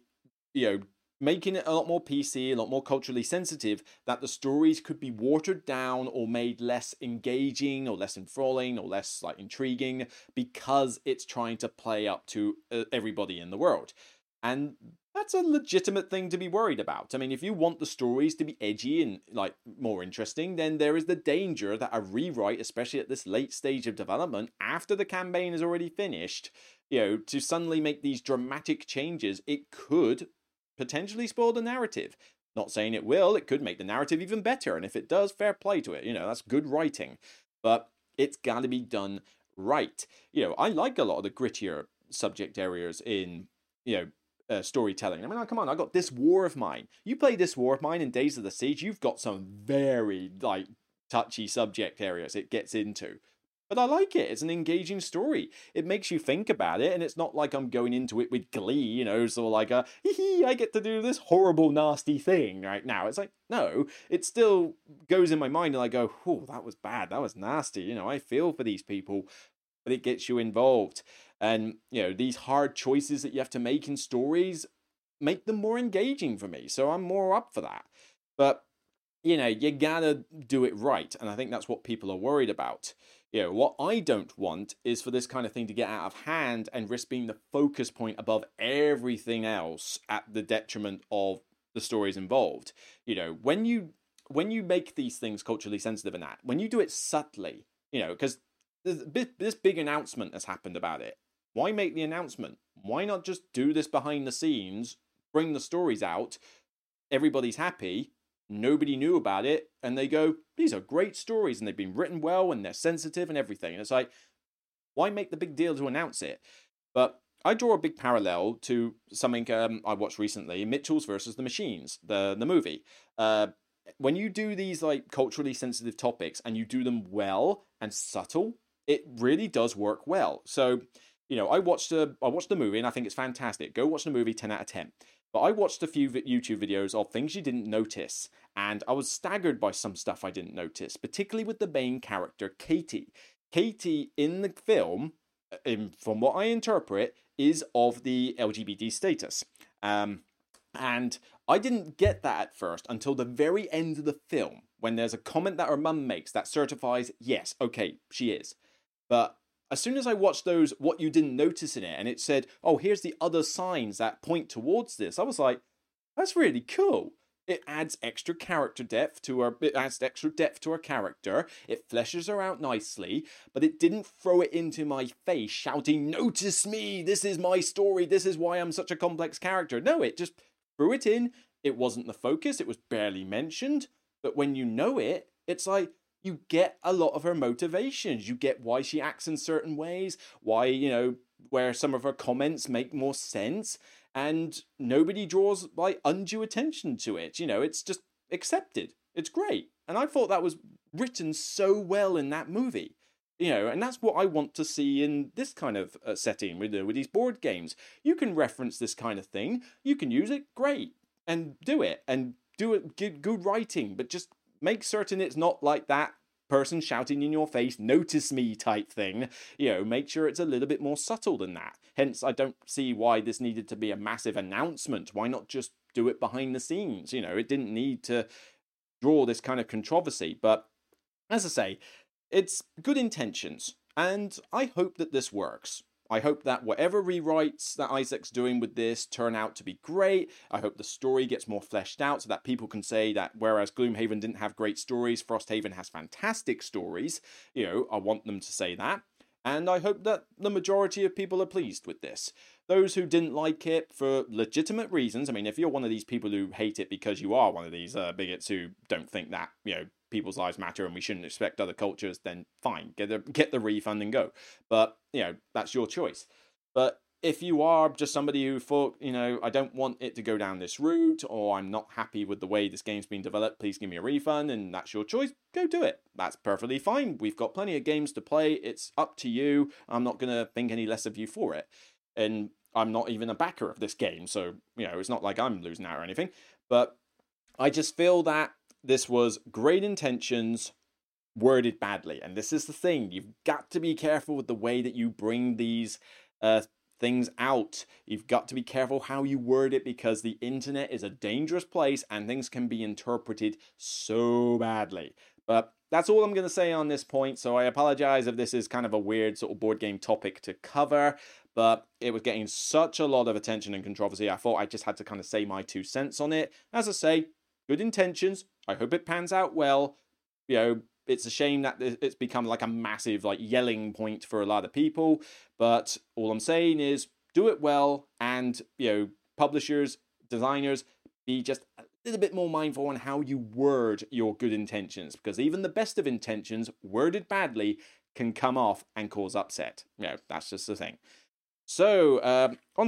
you know, making it a lot more PC, a lot more culturally sensitive, that the stories could be watered down or made less engaging or less enthralling or less like intriguing because it's trying to play up to uh, everybody in the world. And that's a legitimate thing to be worried about. I mean, if you want the stories to be edgy and like more interesting, then there is the danger that a rewrite, especially at this late stage of development, after the campaign is already finished, you know, to suddenly make these dramatic changes, it could potentially spoil the narrative. Not saying it will, it could make the narrative even better, and if it does, fair play to it. You know, that's good writing. But it's got to be done right. You know, I like a lot of the grittier subject areas in you know uh, storytelling. I mean, come on, I got this war of mine. You play this war of mine in Days of the Siege, you've got some very like touchy subject areas it gets into. But I like it. It's an engaging story. It makes you think about it, and it's not like I'm going into it with glee, you know, so like a hee I get to do this horrible, nasty thing right now. It's like, no, it still goes in my mind, and I go, oh, that was bad. That was nasty. You know, I feel for these people, but it gets you involved. And, you know, these hard choices that you have to make in stories make them more engaging for me. So I'm more up for that. But, you know, you gotta do it right. And I think that's what people are worried about. You know, what I don't want is for this kind of thing to get out of hand and risk being the focus point above everything else at the detriment of the stories involved. You know, when you when you make these things culturally sensitive and that, when you do it subtly, you know, because this big announcement has happened about it. Why make the announcement? Why not just do this behind the scenes, bring the stories out, everybody's happy, nobody knew about it, and they go, these are great stories and they've been written well and they're sensitive and everything. And it's like, why make the big deal to announce it? But I draw a big parallel to something um, I watched recently, Mitchells versus the Machines, the the movie. Uh, when you do these like culturally sensitive topics and you do them well and subtle, it really does work well. So you know, I watched a, I watched the movie and I think it's fantastic. Go watch the movie, ten out of ten. But I watched a few YouTube videos of things you didn't notice, and I was staggered by some stuff I didn't notice, particularly with the main character, Katie. Katie in the film, uh, in, from what I interpret, is of the LGBT status. Um, and I didn't get that at first until the very end of the film, when there's a comment that her mum makes that certifies, yes, okay, she is. But as soon as I watched those, what you didn't notice in it, and it said, oh, here's the other signs that point towards this, I was like, that's really cool. It adds extra character depth to her. It adds extra depth to her character. It fleshes her out nicely, but it didn't throw it into my face, shouting, "Notice me! This is my story. This is why I'm such a complex character." No, it just threw it in. It wasn't the focus. It was barely mentioned. But when you know it, it's like, you get a lot of her motivations. You get why she acts in certain ways, why, you know, where some of her comments make more sense, and nobody draws like undue attention to it. You know, it's just accepted. It's great. And I thought that was written so well in that movie. You know, and that's what I want to see in this kind of uh, setting with, uh, with these board games. You can reference this kind of thing, you can use it, great, and do it, and do it, good, good writing, but just make certain it's not like that person shouting in your face, notice me type thing. You know, make sure it's a little bit more subtle than that. Hence, I don't see why this needed to be a massive announcement. Why not just do it behind the scenes? You know, it didn't need to draw this kind of controversy. But as I say, it's good intentions. And I hope that this works. I hope that whatever rewrites that Isaac's doing with this turn out to be great. I hope the story gets more fleshed out so that people can say that whereas Gloomhaven didn't have great stories, Frosthaven has fantastic stories. You know, I want them to say that. And I hope that the majority of people are pleased with this. Those who didn't like it for legitimate reasons, I mean, if you're one of these people who hate it because you are one of these uh, bigots who don't think that, you know, people's lives matter and we shouldn't expect other cultures, then fine, get the get the refund and go. But you know that's your choice. But if you are just somebody who thought, you know, I don't want it to go down this route, or I'm not happy with the way this game's been developed, please give me a refund, and that's your choice, go do it. That's perfectly fine. We've got plenty of games to play. It's up to you. I'm not going to think any less of you for it. And I'm not even a backer of this game, so, you know, it's not like I'm losing out or anything. But I just feel that this was great intentions worded badly. And this is the thing you've got to be careful with the way that you bring these uh, things out. You've got to be careful how you word it because the internet is a dangerous place and things can be interpreted so badly. But that's all I'm going to say on this point. So I apologize if this is kind of a weird sort of board game topic to cover, but it was getting such a lot of attention and controversy. I thought I just had to kind of say my two cents on it. As I say, good intentions. I hope it pans out well. You know, it's a shame that it's become like a massive like yelling point for a lot of people. But all I'm saying is do it well, and you know, publishers, designers, be just a little bit more mindful on how you word your good intentions, because even the best of intentions, worded badly, can come off and cause upset. You know, that's just the thing. So,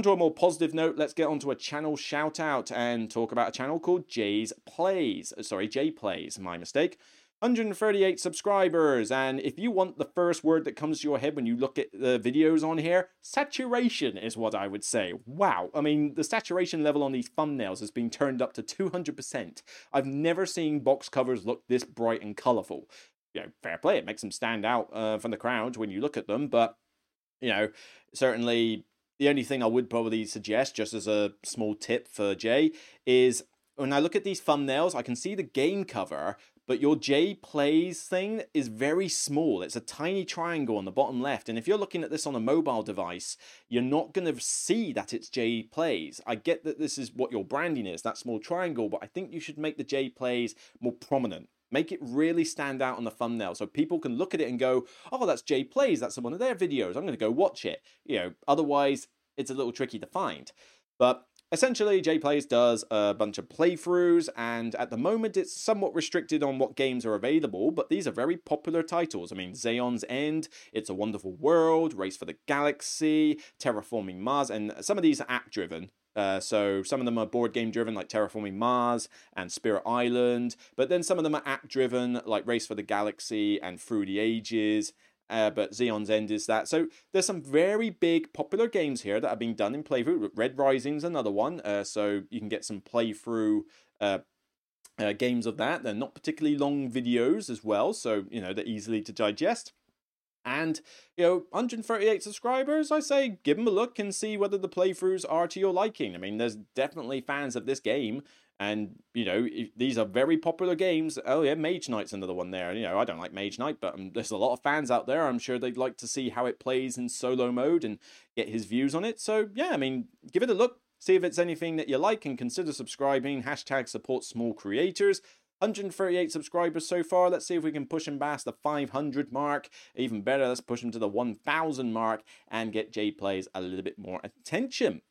to a more positive note, let's get onto a channel shout out and talk about a channel called Jay's Plays. Uh, sorry, Jay Plays, my mistake. 138 subscribers, and if you want the first word that comes to your head when you look at the videos on here, saturation is what I would say. Wow, I mean, the saturation level on these thumbnails has been turned up to 200%. I've never seen box covers look this bright and colourful. You know, fair play, it makes them stand out uh, from the crowd when you look at them, but you know, certainly the only thing I would probably suggest, just as a small tip for Jay, is when I look at these thumbnails, I can see the game cover, but your Jay Plays thing is very small. It's a tiny triangle on the bottom left. And if you're looking at this on a mobile device, you're not going to see that it's Jay Plays. I get that this is what your branding is, that small triangle, but I think you should make the Jay Plays more prominent. Make it really stand out on the thumbnail so people can look at it and go, oh, that's Jay Plays. That's one of their videos. I'm going to go watch it. You know, otherwise it's a little tricky to find. But essentially, Jay Plays does a bunch of playthroughs, and at the moment it's somewhat restricted on what games are available, but these are very popular titles. I mean, Aeon's End, It's a Wonderful World, Race for the Galaxy, Terraforming Mars, and some of these are app driven. Uh, so some of them are board game driven, like Terraforming Mars and Spirit Island, but then some of them are app driven, like Race for the Galaxy and Through the Ages. Uh, but Aeon's End is that. So there's some very big popular games here that are being done in playthrough. Red Rising's another one, uh, so you can get some playthrough uh, uh, games of that. They're not particularly long videos as well, so you know they're easily to digest. And, you know, 138 subscribers, I say give them a look and see whether the playthroughs are to your liking. I mean, there's definitely fans of this game, and, you know, these are very popular games. Oh, yeah, Mage Knight's another one there. You know, I don't like Mage Knight, but um, there's a lot of fans out there. I'm sure they'd like to see how it plays in solo mode and get his views on it. So, yeah, I mean, give it a look. See if it's anything that you like and consider subscribing. Hashtag support small creators. 138 subscribers so far. Let's see if we can push him past the 500 mark. Even better, let's push him to the 1000 mark and get Jay Plays a little bit more attention.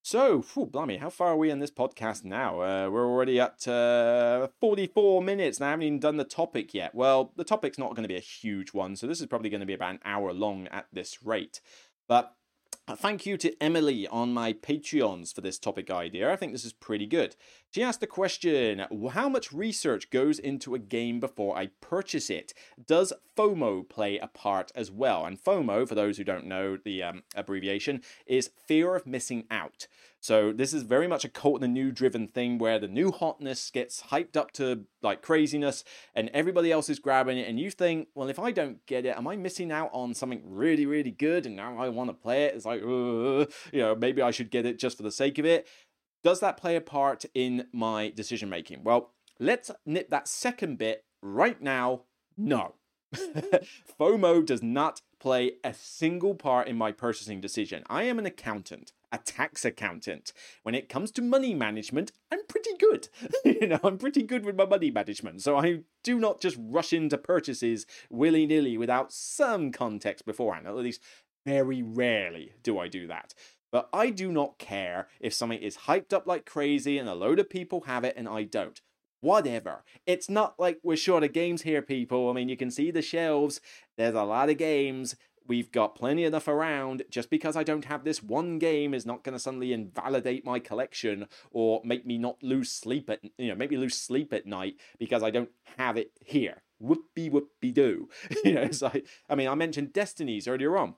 So, whew, blimey, how far are we in this podcast now? Uh, we're already at uh, 44 minutes and I haven't even done the topic yet. Well, the topic's not going to be a huge one, so this is probably going to be about an hour long at this rate. But Uh, thank you to Emily on my Patreons for this topic idea. I think this is pretty good. She asked the question How much research goes into a game before I purchase it? Does FOMO play a part as well? And FOMO, for those who don't know the um, abbreviation, is fear of missing out. So this is very much a cult in the new driven thing where the new hotness gets hyped up to like craziness and everybody else is grabbing it and you think, well, if I don't get it, am I missing out on something really, really good? And now I want to play it. It's like, uh, you know, maybe I should get it just for the sake of it. Does that play a part in my decision making? Well, let's nip that second bit right now. No. FOMO does not play a single part in my purchasing decision. I am an accountant a tax accountant. When it comes to money management, I'm pretty good. you know, I'm pretty good with my money management. So I do not just rush into purchases willy nilly without some context beforehand. At least very rarely do I do that. But I do not care if something is hyped up like crazy and a load of people have it and I don't whatever. It's not like we're short of games here, people. I mean, you can see the shelves. There's a lot of games we've got plenty enough around. Just because I don't have this one game is not going to suddenly invalidate my collection or make me not lose sleep at you know make me lose sleep at night because I don't have it here. Whoopie whoopie do. you know, it's like I mean I mentioned Destinies earlier on.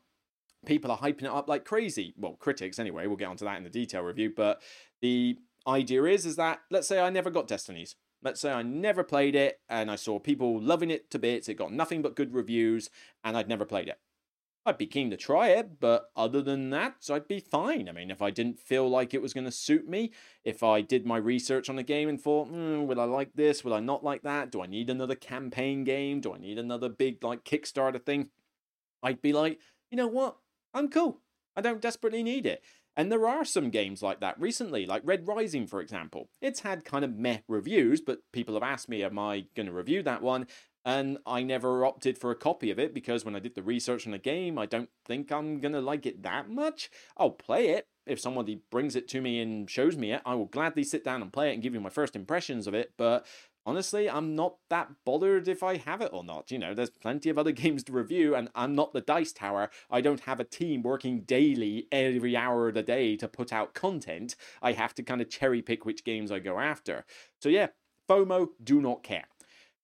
People are hyping it up like crazy. Well, critics anyway. We'll get onto that in the detail review. But the idea is is that let's say I never got Destinies. Let's say I never played it and I saw people loving it to bits. It got nothing but good reviews and I'd never played it. I'd be keen to try it, but other than that, I'd be fine. I mean, if I didn't feel like it was going to suit me, if I did my research on the game and thought, mm, will I like this? Will I not like that? Do I need another campaign game? Do I need another big, like, Kickstarter thing? I'd be like, you know what? I'm cool. I don't desperately need it. And there are some games like that recently, like Red Rising, for example. It's had kind of meh reviews, but people have asked me, am I going to review that one? and I never opted for a copy of it because when I did the research on the game, I don't think I'm gonna like it that much. I'll play it if somebody brings it to me and shows me it. I will gladly sit down and play it and give you my first impressions of it. But honestly, I'm not that bothered if I have it or not. You know, there's plenty of other games to review, and I'm not the Dice Tower. I don't have a team working daily every hour of the day to put out content. I have to kind of cherry pick which games I go after. So yeah, FOMO, do not care.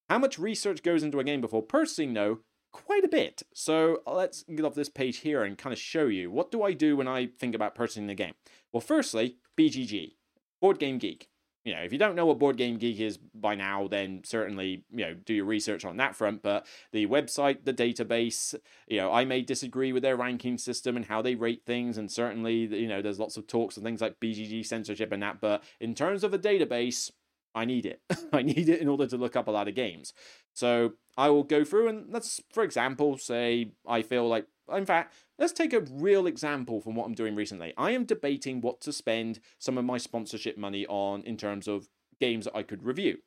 How much research goes into a game before purchasing? No, quite a bit. So uh, let's get off this page here and kind of show you what do I do when I think about purchasing a game. Well, firstly, BGG, Board Game Geek. You know, if you don't know what Board Game Geek is by now, then certainly you know do your research on that front. But the website, the database, you know, I may disagree with their ranking system and how they rate things, and certainly you know there's lots of talks and things like BGG censorship and that. But in terms of a database, I need it. I need it in order to look up a lot of games. So I will go through and let's, for example, say I feel like, in fact, let's take a real example from what I'm doing recently. I am debating what to spend some of my sponsorship money on in terms of games that I could review.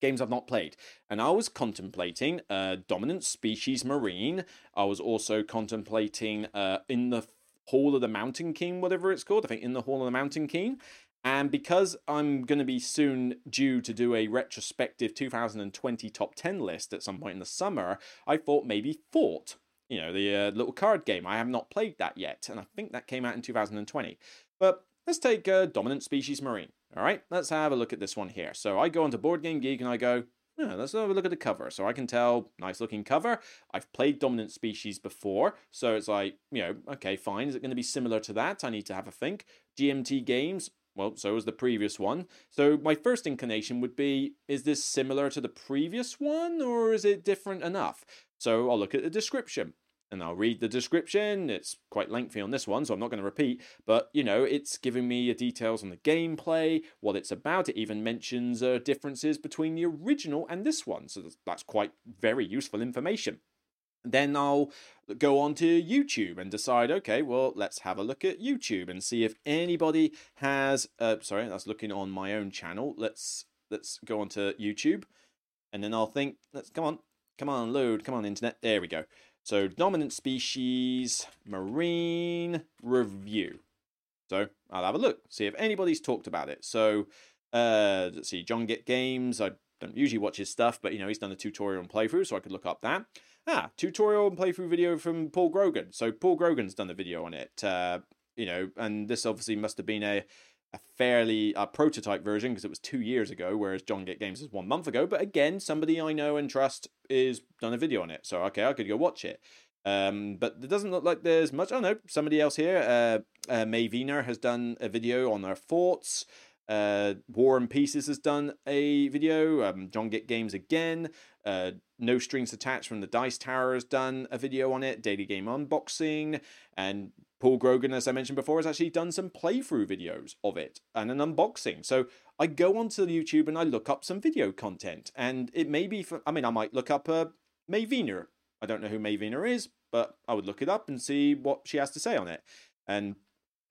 Games I've not played. And I was contemplating uh, Dominant Species Marine. I was also contemplating uh, In the Hall of the Mountain King, whatever it's called. I think In the Hall of the Mountain King. And because I'm going to be soon due to do a retrospective 2020 top 10 list at some point in the summer, I thought maybe Fort, you know, the uh, little card game. I have not played that yet, and I think that came out in 2020. But let's take uh, Dominant Species Marine. All right, let's have a look at this one here. So I go onto Board Game Geek and I go, yeah, let's have a look at the cover. So I can tell, nice looking cover. I've played Dominant Species before, so it's like, you know, okay, fine. Is it going to be similar to that? I need to have a think. GMT Games, well, so was the previous one. So my first inclination would be is this similar to the previous one or is it different enough? So I'll look at the description and I'll read the description. It's quite lengthy on this one, so I'm not going to repeat, but you know, it's giving me details on the gameplay, what it's about. It even mentions uh, differences between the original and this one, so that's quite very useful information then I'll go on to YouTube and decide, okay, well, let's have a look at YouTube and see if anybody has. Uh, sorry, that's looking on my own channel. Let's let's go on to YouTube, and then I'll think, let's come on, come on, load, come on, internet. There we go. So dominant species marine review. So I'll have a look, see if anybody's talked about it. So uh, let's see, John Get Games. I don't usually watch his stuff, but you know he's done a tutorial and playthrough, so I could look up that. Ah, tutorial and playthrough video from Paul Grogan. So Paul Grogan's done the video on it. Uh, you know, and this obviously must have been a a fairly uh, prototype version because it was two years ago, whereas John Get Games is one month ago. But again, somebody I know and trust is done a video on it, so okay, I could go watch it. Um, but it doesn't look like there's much. Oh no, somebody else here, uh, uh, May Wiener has done a video on their thoughts. Uh, War and Pieces has done a video. Um, John Get Games again. Uh, no Strings Attached from the Dice Tower has done a video on it. Daily Game Unboxing. And Paul Grogan, as I mentioned before, has actually done some playthrough videos of it and an unboxing. So I go onto YouTube and I look up some video content. And it may be, for, I mean, I might look up uh, May. I don't know who May is, but I would look it up and see what she has to say on it. And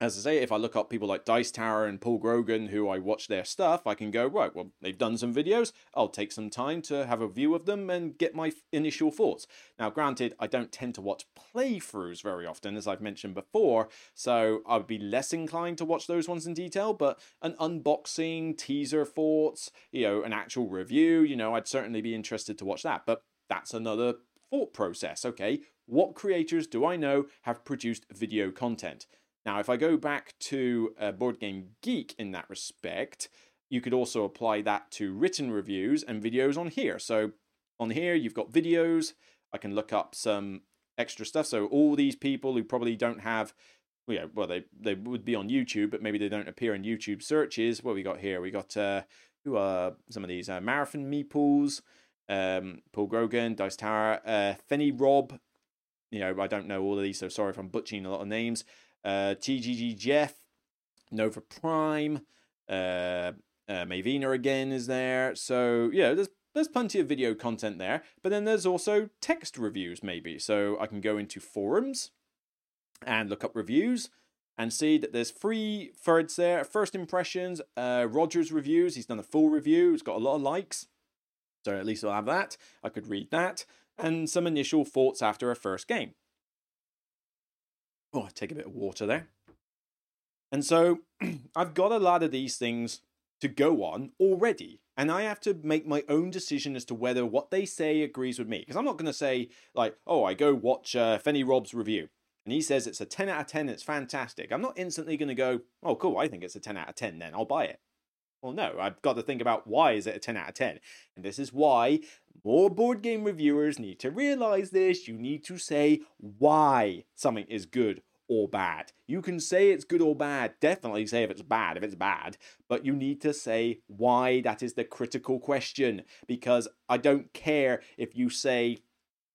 as I say, if I look up people like Dice Tower and Paul Grogan, who I watch their stuff, I can go, right, well, they've done some videos. I'll take some time to have a view of them and get my initial thoughts. Now, granted, I don't tend to watch playthroughs very often, as I've mentioned before, so I would be less inclined to watch those ones in detail, but an unboxing, teaser thoughts, you know, an actual review, you know, I'd certainly be interested to watch that. But that's another thought process, okay? What creators do I know have produced video content? Now, if I go back to uh, Board Game Geek in that respect, you could also apply that to written reviews and videos on here. So on here, you've got videos. I can look up some extra stuff. So all these people who probably don't have, you know, well, they, they would be on YouTube, but maybe they don't appear in YouTube searches. What we got here? We got uh, who are some of these uh, Marathon Meeples, um, Paul Grogan, Dice Tower, uh, Fenny Rob. You know, I don't know all of these, so sorry if I'm butchering a lot of names uh, TGG Jeff, Nova Prime, uh, uh, Wiener again is there. So yeah, there's there's plenty of video content there, but then there's also text reviews maybe. So I can go into forums and look up reviews and see that there's three thirds there. First impressions, uh, Rogers reviews. He's done a full review. It's got a lot of likes. So at least I'll have that. I could read that. And some initial thoughts after a first game. Oh, I take a bit of water there. And so I've got a lot of these things to go on already. And I have to make my own decision as to whether what they say agrees with me. Because I'm not going to say, like, oh, I go watch uh, Fenny Rob's review. And he says it's a 10 out of 10, it's fantastic. I'm not instantly going to go, oh, cool, I think it's a 10 out of 10 then, I'll buy it. Well, no, I've got to think about why is it a 10 out of 10. And this is why more board game reviewers need to realize this. You need to say why something is good or bad. You can say it's good or bad, definitely say if it's bad, if it's bad, but you need to say why that is the critical question because I don't care if you say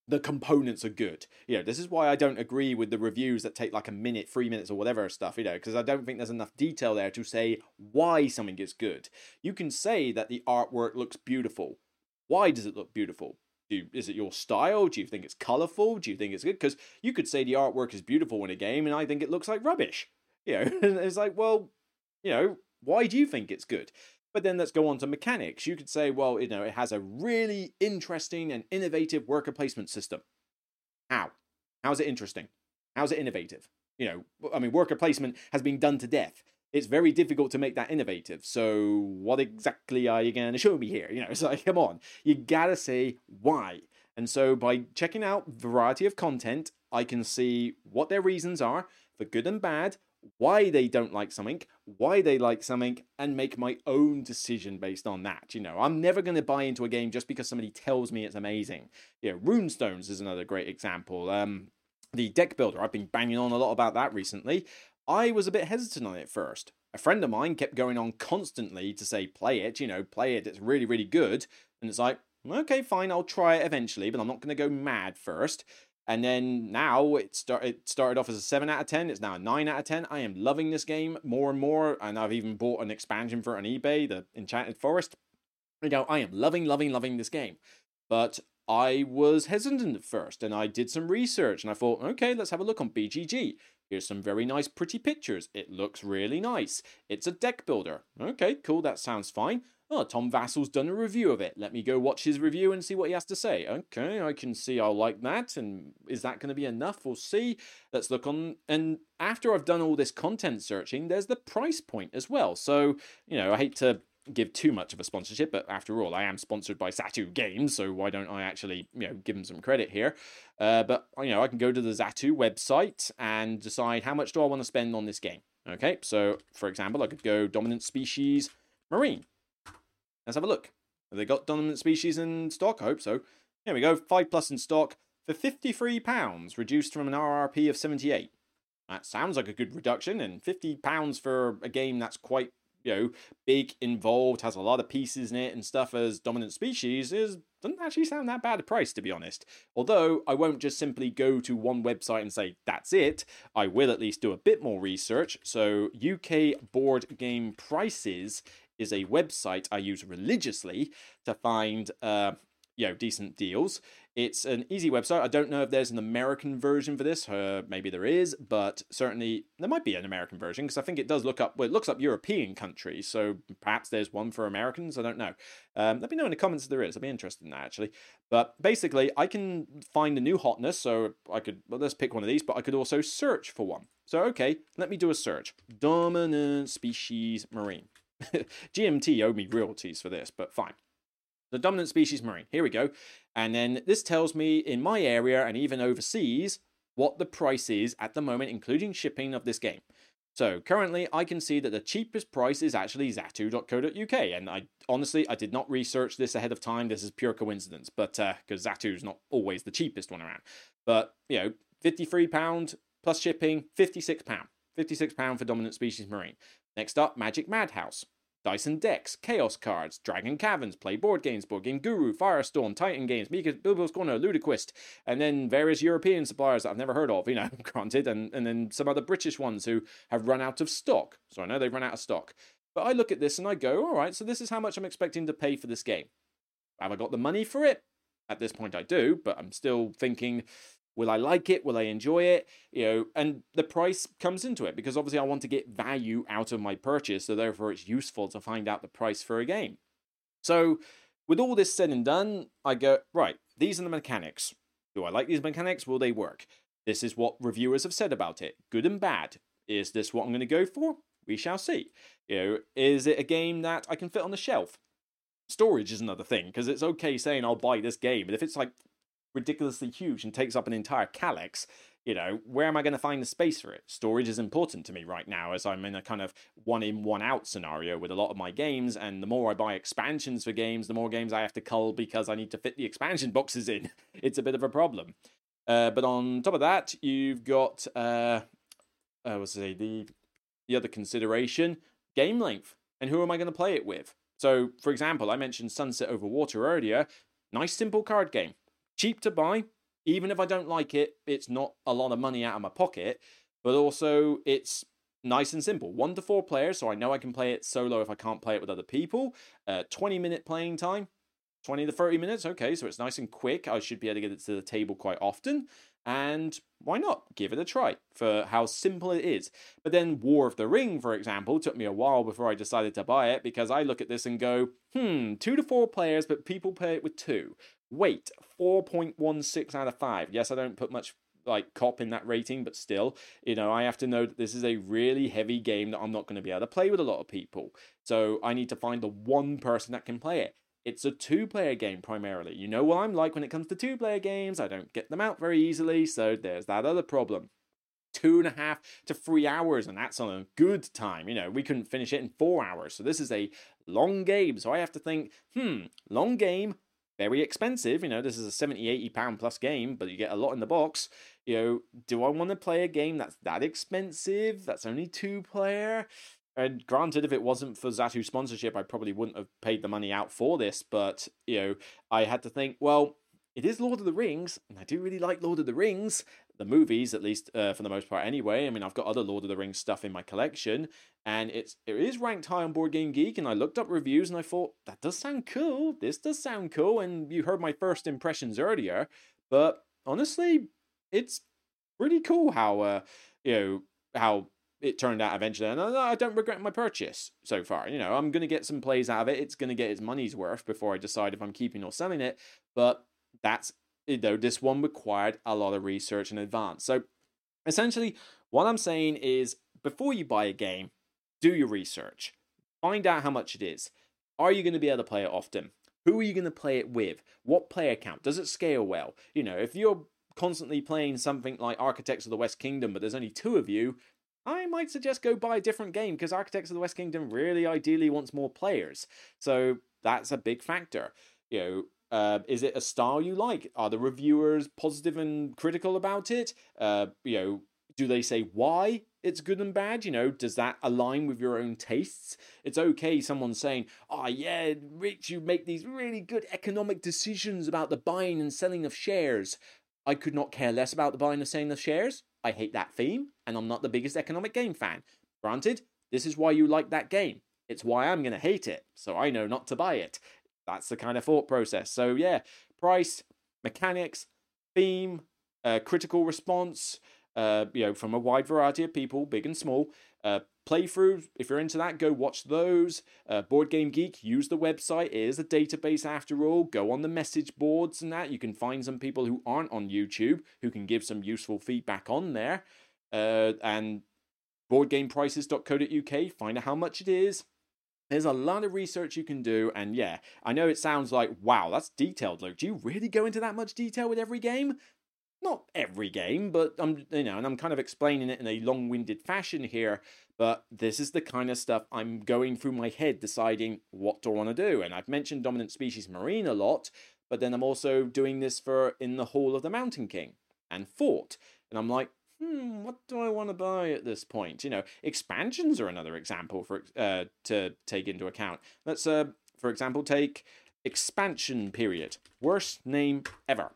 the components are good. You know, this is why I don't agree with the reviews that take like a minute, three minutes, or whatever stuff, you know, because I don't think there's enough detail there to say why something is good. You can say that the artwork looks beautiful. Why does it look beautiful? Do, is it your style? Do you think it's colorful? Do you think it's good? Because you could say the artwork is beautiful in a game, and I think it looks like rubbish. You know, and it's like, well, you know, why do you think it's good? But then let's go on to mechanics. You could say, well, you know, it has a really interesting and innovative worker placement system. How? How's it interesting? How's it innovative? You know, I mean, worker placement has been done to death it's very difficult to make that innovative. So what exactly are you going to show me here? You know, it's like, come on, you gotta say why. And so by checking out variety of content, I can see what their reasons are for good and bad, why they don't like something, why they like something, and make my own decision based on that. You know, I'm never going to buy into a game just because somebody tells me it's amazing. Yeah, Runestones is another great example. Um, the deck builder, I've been banging on a lot about that recently. I was a bit hesitant on it first. A friend of mine kept going on constantly to say, play it, you know, play it, it's really, really good. And it's like, okay, fine, I'll try it eventually, but I'm not going to go mad first. And then now it, start, it started off as a 7 out of 10. It's now a 9 out of 10. I am loving this game more and more. And I've even bought an expansion for it on eBay, the Enchanted Forest. You know, I am loving, loving, loving this game. But I was hesitant at first and I did some research and I thought, okay, let's have a look on BGG. Here's some very nice pretty pictures. It looks really nice. It's a deck builder. Okay, cool, that sounds fine. Oh, Tom Vasel's done a review of it. Let me go watch his review and see what he has to say. Okay, I can see I'll like that. And is that going to be enough? We'll see. Let's look on. And after I've done all this content searching, there's the price point as well. So, you know, I hate to give too much of a sponsorship, but after all, I am sponsored by Zatu Games, so why don't I actually, you know, give them some credit here? Uh, but you know, I can go to the Zatu website and decide how much do I want to spend on this game. Okay, so for example, I could go dominant species marine. Let's have a look. Have they got dominant species in stock? I hope so. Here we go, five plus in stock for fifty-three pounds, reduced from an RRP of seventy-eight. That sounds like a good reduction, and fifty pounds for a game that's quite you know, big, involved, has a lot of pieces in it and stuff as dominant species is doesn't actually sound that bad a price to be honest. Although I won't just simply go to one website and say that's it. I will at least do a bit more research. So UK board game prices is a website I use religiously to find uh, you know decent deals. It's an easy website. I don't know if there's an American version for this. Uh, maybe there is, but certainly there might be an American version because I think it does look up. Well, it looks up European countries, so perhaps there's one for Americans. I don't know. Um, let me know in the comments if there is. I'd be interested in that actually. But basically, I can find a new hotness. So I could well, let's pick one of these, but I could also search for one. So okay, let me do a search. Dominant species marine. GMT owe me royalties for this, but fine. The dominant species marine. Here we go. And then this tells me in my area and even overseas what the price is at the moment, including shipping of this game. So currently, I can see that the cheapest price is actually Zatu.co.uk, and I honestly I did not research this ahead of time. This is pure coincidence, but because uh, Zatu is not always the cheapest one around. But you know, fifty-three pound plus shipping, fifty-six pound, fifty-six pound for dominant species marine. Next up, Magic Madhouse. Dyson Decks, Chaos Cards, Dragon Caverns, Play Board Games, Board Game Guru, Firestorm, Titan Games, Mika, Bilbo's Corner, Ludiquist, and then various European suppliers that I've never heard of, you know, granted, and, and then some other British ones who have run out of stock. So I know they've run out of stock. But I look at this and I go, all right, so this is how much I'm expecting to pay for this game. Have I got the money for it? At this point, I do, but I'm still thinking, Will I like it? Will I enjoy it? You know, and the price comes into it because obviously I want to get value out of my purchase, so therefore it's useful to find out the price for a game. So, with all this said and done, I go, right, these are the mechanics. Do I like these mechanics? Will they work? This is what reviewers have said about it, good and bad. Is this what I'm going to go for? We shall see. You know, is it a game that I can fit on the shelf? Storage is another thing because it's okay saying I'll buy this game, but if it's like ridiculously huge and takes up an entire Kallax, you know, where am I going to find the space for it? Storage is important to me right now as I'm in a kind of one in, one out scenario with a lot of my games. And the more I buy expansions for games, the more games I have to cull because I need to fit the expansion boxes in. It's a bit of a problem. Uh, but on top of that, you've got, uh, uh, what's say, the, the other consideration game length. And who am I going to play it with? So, for example, I mentioned Sunset Over Water earlier. Nice, simple card game cheap to buy. Even if I don't like it, it's not a lot of money out of my pocket, but also it's nice and simple. One to four players, so I know I can play it solo if I can't play it with other people. Uh, 20 minute playing time, 20 to 30 minutes. Okay, so it's nice and quick. I should be able to get it to the table quite often. And why not give it a try for how simple it is? But then War of the Ring, for example, took me a while before I decided to buy it because I look at this and go, hmm, two to four players, but people play it with two. Weight 4.16 out of 5. Yes, I don't put much like cop in that rating, but still, you know, I have to know that this is a really heavy game that I'm not going to be able to play with a lot of people. So I need to find the one person that can play it. It's a two player game primarily. You know what I'm like when it comes to two player games, I don't get them out very easily, so there's that other problem. Two and a half to three hours, and that's on a good time. You know, we couldn't finish it in four hours, so this is a long game. So I have to think, hmm, long game, very expensive. You know, this is a 70, 80 pound plus game, but you get a lot in the box. You know, do I want to play a game that's that expensive? That's only two player? And granted, if it wasn't for Zatu sponsorship, I probably wouldn't have paid the money out for this. But, you know, I had to think, well, it is Lord of the Rings, and I do really like Lord of the Rings, the movies at least uh, for the most part anyway. I mean, I've got other Lord of the Rings stuff in my collection, and it's it is ranked high on Board Game Geek. And I looked up reviews, and I thought that does sound cool. This does sound cool, and you heard my first impressions earlier. But honestly, it's pretty cool how uh you know how it turned out eventually, and I don't regret my purchase so far. You know, I'm to get some plays out of it. It's to get its money's worth before I decide if I'm keeping or selling it. But that's you know, this one required a lot of research in advance. So essentially, what I'm saying is before you buy a game, do your research. Find out how much it is. Are you going to be able to play it often? Who are you going to play it with? What player count? Does it scale well? You know, if you're constantly playing something like Architects of the West Kingdom, but there's only two of you, I might suggest go buy a different game because Architects of the West Kingdom really ideally wants more players. So that's a big factor. You know, uh, is it a style you like? Are the reviewers positive and critical about it? Uh, you know, do they say why it's good and bad? You know, does that align with your own tastes? It's okay someone saying, oh, yeah, Rich, you make these really good economic decisions about the buying and selling of shares. I could not care less about the buying and selling of shares. I hate that theme, and I'm not the biggest economic game fan. Granted, this is why you like that game. It's why I'm going to hate it, so I know not to buy it. That's the kind of thought process. So, yeah, price, mechanics, theme, uh, critical response, uh, you know, from a wide variety of people, big and small. Uh, playthroughs, if you're into that, go watch those. Uh, Board Game Geek, use the website. It is a database after all. Go on the message boards and that. You can find some people who aren't on YouTube who can give some useful feedback on there. Uh, and boardgameprices.co.uk, find out how much it is. There's a lot of research you can do, and yeah, I know it sounds like, wow, that's detailed, Luke. Do you really go into that much detail with every game? not every game, but I'm you know, and I'm kind of explaining it in a long-winded fashion here. But this is the kind of stuff I'm going through my head, deciding what do I want to do. And I've mentioned dominant species marine a lot, but then I'm also doing this for in the Hall of the Mountain King and Fort, and I'm like, hmm, what do I want to buy at this point? You know, expansions are another example for uh, to take into account. Let's uh, for example, take expansion period. Worst name ever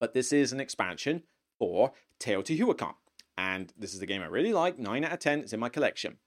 but this is an expansion for Teotihuacan. And this is a game I really like, 9 out of 10, it's in my collection.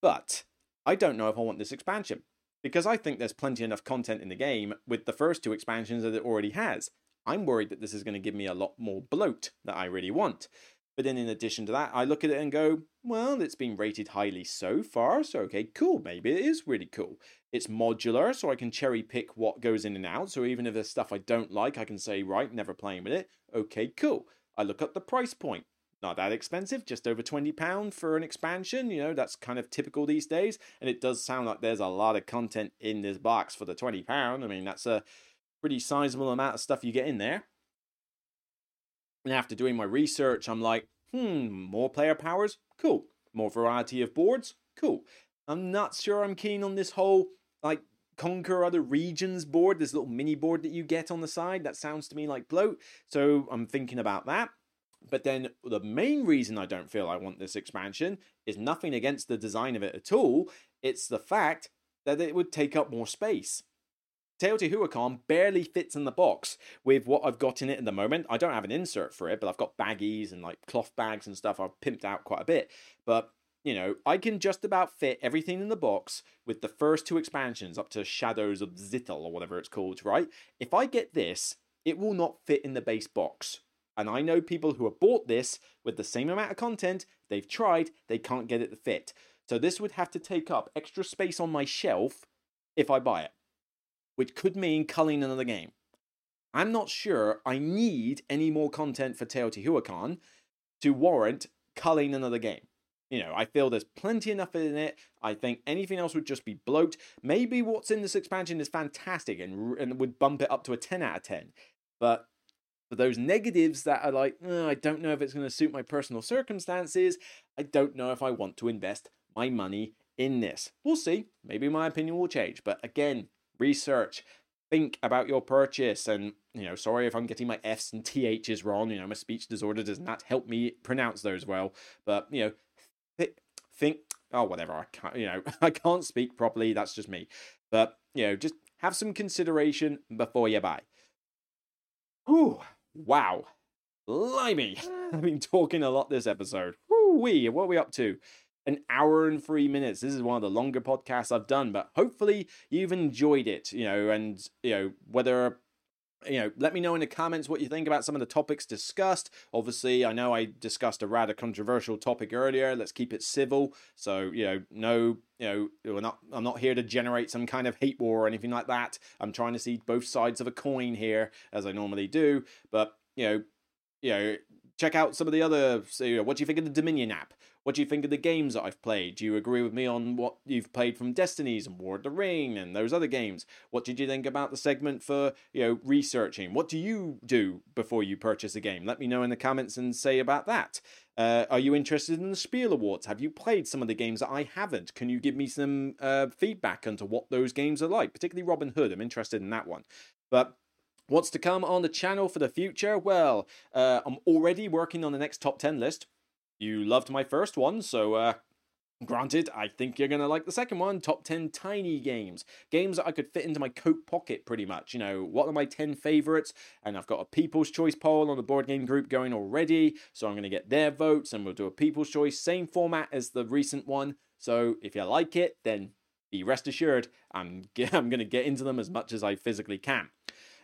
But I don't know if I want this expansion, because I think there's plenty enough content in the game with the first two expansions that it already has. I'm worried that this is going to give me a lot more bloat that I really want. But then in addition to that, I look at it and go, well, it's been rated highly so far, so okay, cool, maybe it is really cool. It's modular, so I can cherry pick what goes in and out. So even if there's stuff I don't like, I can say, right, never playing with it. Okay, cool. I look up the price point. Not that expensive, just over £20 for an expansion. You know, that's kind of typical these days. And it does sound like there's a lot of content in this box for the £20. I mean, that's a pretty sizable amount of stuff you get in there. And after doing my research, I'm like, hmm, more player powers? Cool. More variety of boards? Cool. I'm not sure I'm keen on this whole like conquer other regions board, this little mini board that you get on the side. That sounds to me like bloat. So I'm thinking about that. But then the main reason I don't feel I want this expansion is nothing against the design of it at all. It's the fact that it would take up more space. Teotihuacan barely fits in the box with what I've got in it at the moment. I don't have an insert for it, but I've got baggies and like cloth bags and stuff. I've pimped out quite a bit. But you know, I can just about fit everything in the box with the first two expansions up to Shadows of Xitle or whatever it's called, right? If I get this, it will not fit in the base box. And I know people who have bought this with the same amount of content, they've tried, they can't get it to fit. So this would have to take up extra space on my shelf if I buy it, which could mean culling another game. I'm not sure I need any more content for Teotihuacan to warrant culling another game. You know, I feel there's plenty enough in it. I think anything else would just be bloat. Maybe what's in this expansion is fantastic and, and would bump it up to a 10 out of 10. But for those negatives that are like, oh, I don't know if it's going to suit my personal circumstances, I don't know if I want to invest my money in this. We'll see. Maybe my opinion will change. But again, research, think about your purchase. And, you know, sorry if I'm getting my F's and TH's wrong. You know, my speech disorder does not help me pronounce those well. But, you know, think, oh, whatever, I can't, you know, I can't speak properly. That's just me. But, you know, just have some consideration before you buy. Whew, wow. Limey. I've been talking a lot this episode. Whoo wee, what are we up to? An hour and three minutes. This is one of the longer podcasts I've done, but hopefully you've enjoyed it, you know, and, you know, whether you know, let me know in the comments what you think about some of the topics discussed. Obviously, I know I discussed a rather controversial topic earlier. Let's keep it civil. So, you know, no, you know, not. I'm not here to generate some kind of hate war or anything like that. I'm trying to see both sides of a coin here, as I normally do. But you know, you know, check out some of the other. So, you know, what do you think of the Dominion app? What do you think of the games that I've played? Do you agree with me on what you've played from Destinies and War of the Ring and those other games? What did you think about the segment for, you know, researching? What do you do before you purchase a game? Let me know in the comments and say about that. Uh, are you interested in the Spiel Awards? Have you played some of the games that I haven't? Can you give me some uh, feedback onto what those games are like, particularly Robin Hood? I'm interested in that one. But What's to come on the channel for the future? Well, uh, I'm already working on the next top 10 list. You loved my first one, so uh, Granted, I think you're going to like the second one top 10 tiny games. Games that I could fit into my coat pocket pretty much. You know, what are my 10 favorites? And I've got a People's Choice poll on the board game group going already. So I'm going to get their votes and we'll do a People's Choice. Same format as the recent one. So if you like it, then be rest assured I'm, I'm going to get into them as much as I physically can.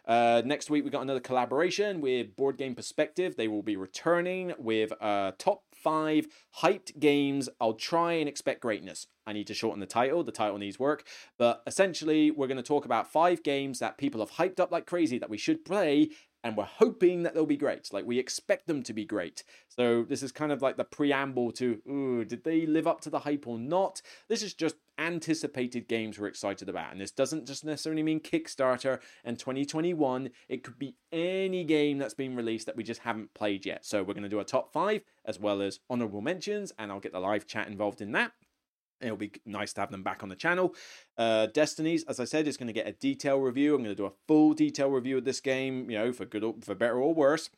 Uh, next week, we got another collaboration with Board Game Perspective. They will be returning with uh, top five hyped games. I'll try and expect greatness. I need to shorten the title. The title needs work. But essentially, we're going to talk about five games that people have hyped up like crazy that we should play and we're hoping that they'll be great. Like we expect them to be great. So this is kind of like the preamble to, ooh, did they live up to the hype or not? This is just anticipated games we're excited about. And this doesn't just necessarily mean Kickstarter and 2021. It could be any game that's been released that we just haven't played yet. So we're going to do a top five as well as honorable mentions, and I'll get the live chat involved in that. It'll be nice to have them back on the channel. Uh, Destinies, as I said, is going to get a detail review. I'm going to do a full detail review of this game, you know, for good, or, for better or worse.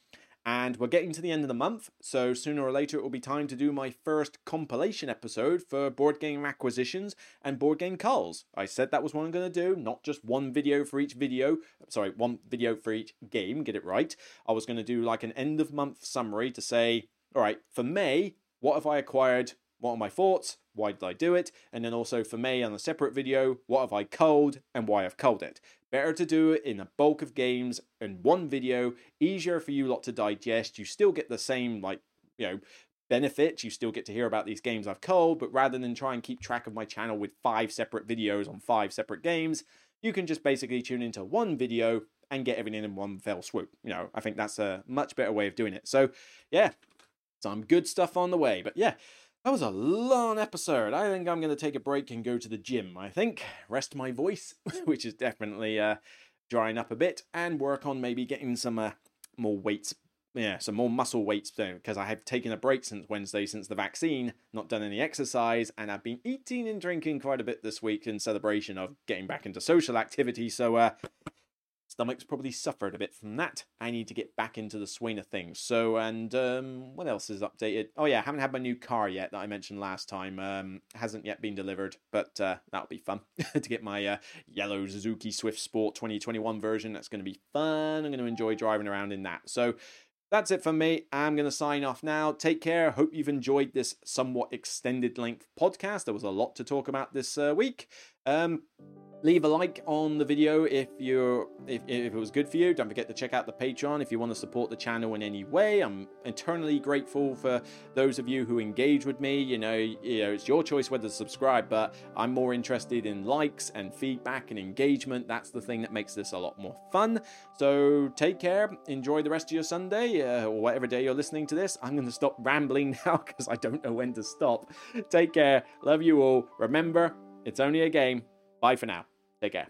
And we're getting to the end of the month, so sooner or later it will be time to do my first compilation episode for board game acquisitions and board game culls. I said that was what I'm going to do, not just one video for each video. Sorry, one video for each game, get it right. I was going to do like an end of month summary to say, all right, for May, what have I acquired? What are my thoughts? Why did I do it? And then also for May on a separate video, what have I culled and why I've culled it. Better to do it in a bulk of games in one video, easier for you lot to digest. You still get the same, like, you know, benefits. You still get to hear about these games I've culled, but rather than try and keep track of my channel with five separate videos on five separate games, you can just basically tune into one video and get everything in one fell swoop. You know, I think that's a much better way of doing it. So, yeah, some good stuff on the way. But yeah, that was a long episode. I think I'm going to take a break and go to the gym. I think rest my voice, which is definitely uh, drying up a bit, and work on maybe getting some uh, more weights. Yeah, some more muscle weights because I have taken a break since Wednesday since the vaccine, not done any exercise, and I've been eating and drinking quite a bit this week in celebration of getting back into social activity. So, uh, stomach's probably suffered a bit from that. I need to get back into the swing of things. So, and um, what else is updated? Oh yeah, I haven't had my new car yet that I mentioned last time. Um, hasn't yet been delivered, but uh, that'll be fun to get my uh, yellow Suzuki Swift Sport 2021 version. That's going to be fun. I'm going to enjoy driving around in that. So. That's it for me. I'm going to sign off now. Take care. Hope you've enjoyed this somewhat extended length podcast. There was a lot to talk about this uh, week. Um, leave a like on the video if you're if, if it was good for you. Don't forget to check out the patreon if you want to support the channel in any way. I'm eternally grateful for those of you who engage with me. You know you know it's your choice whether to subscribe but i'm more interested in likes and feedback and engagement. That's the thing that makes this a lot more fun. So take care. Enjoy the rest of your sunday uh, or whatever day you're listening to this. I'm going to stop rambling now because i don't know when to stop. Take care. Love you all. Remember it's only a game. Bye for now. Take care.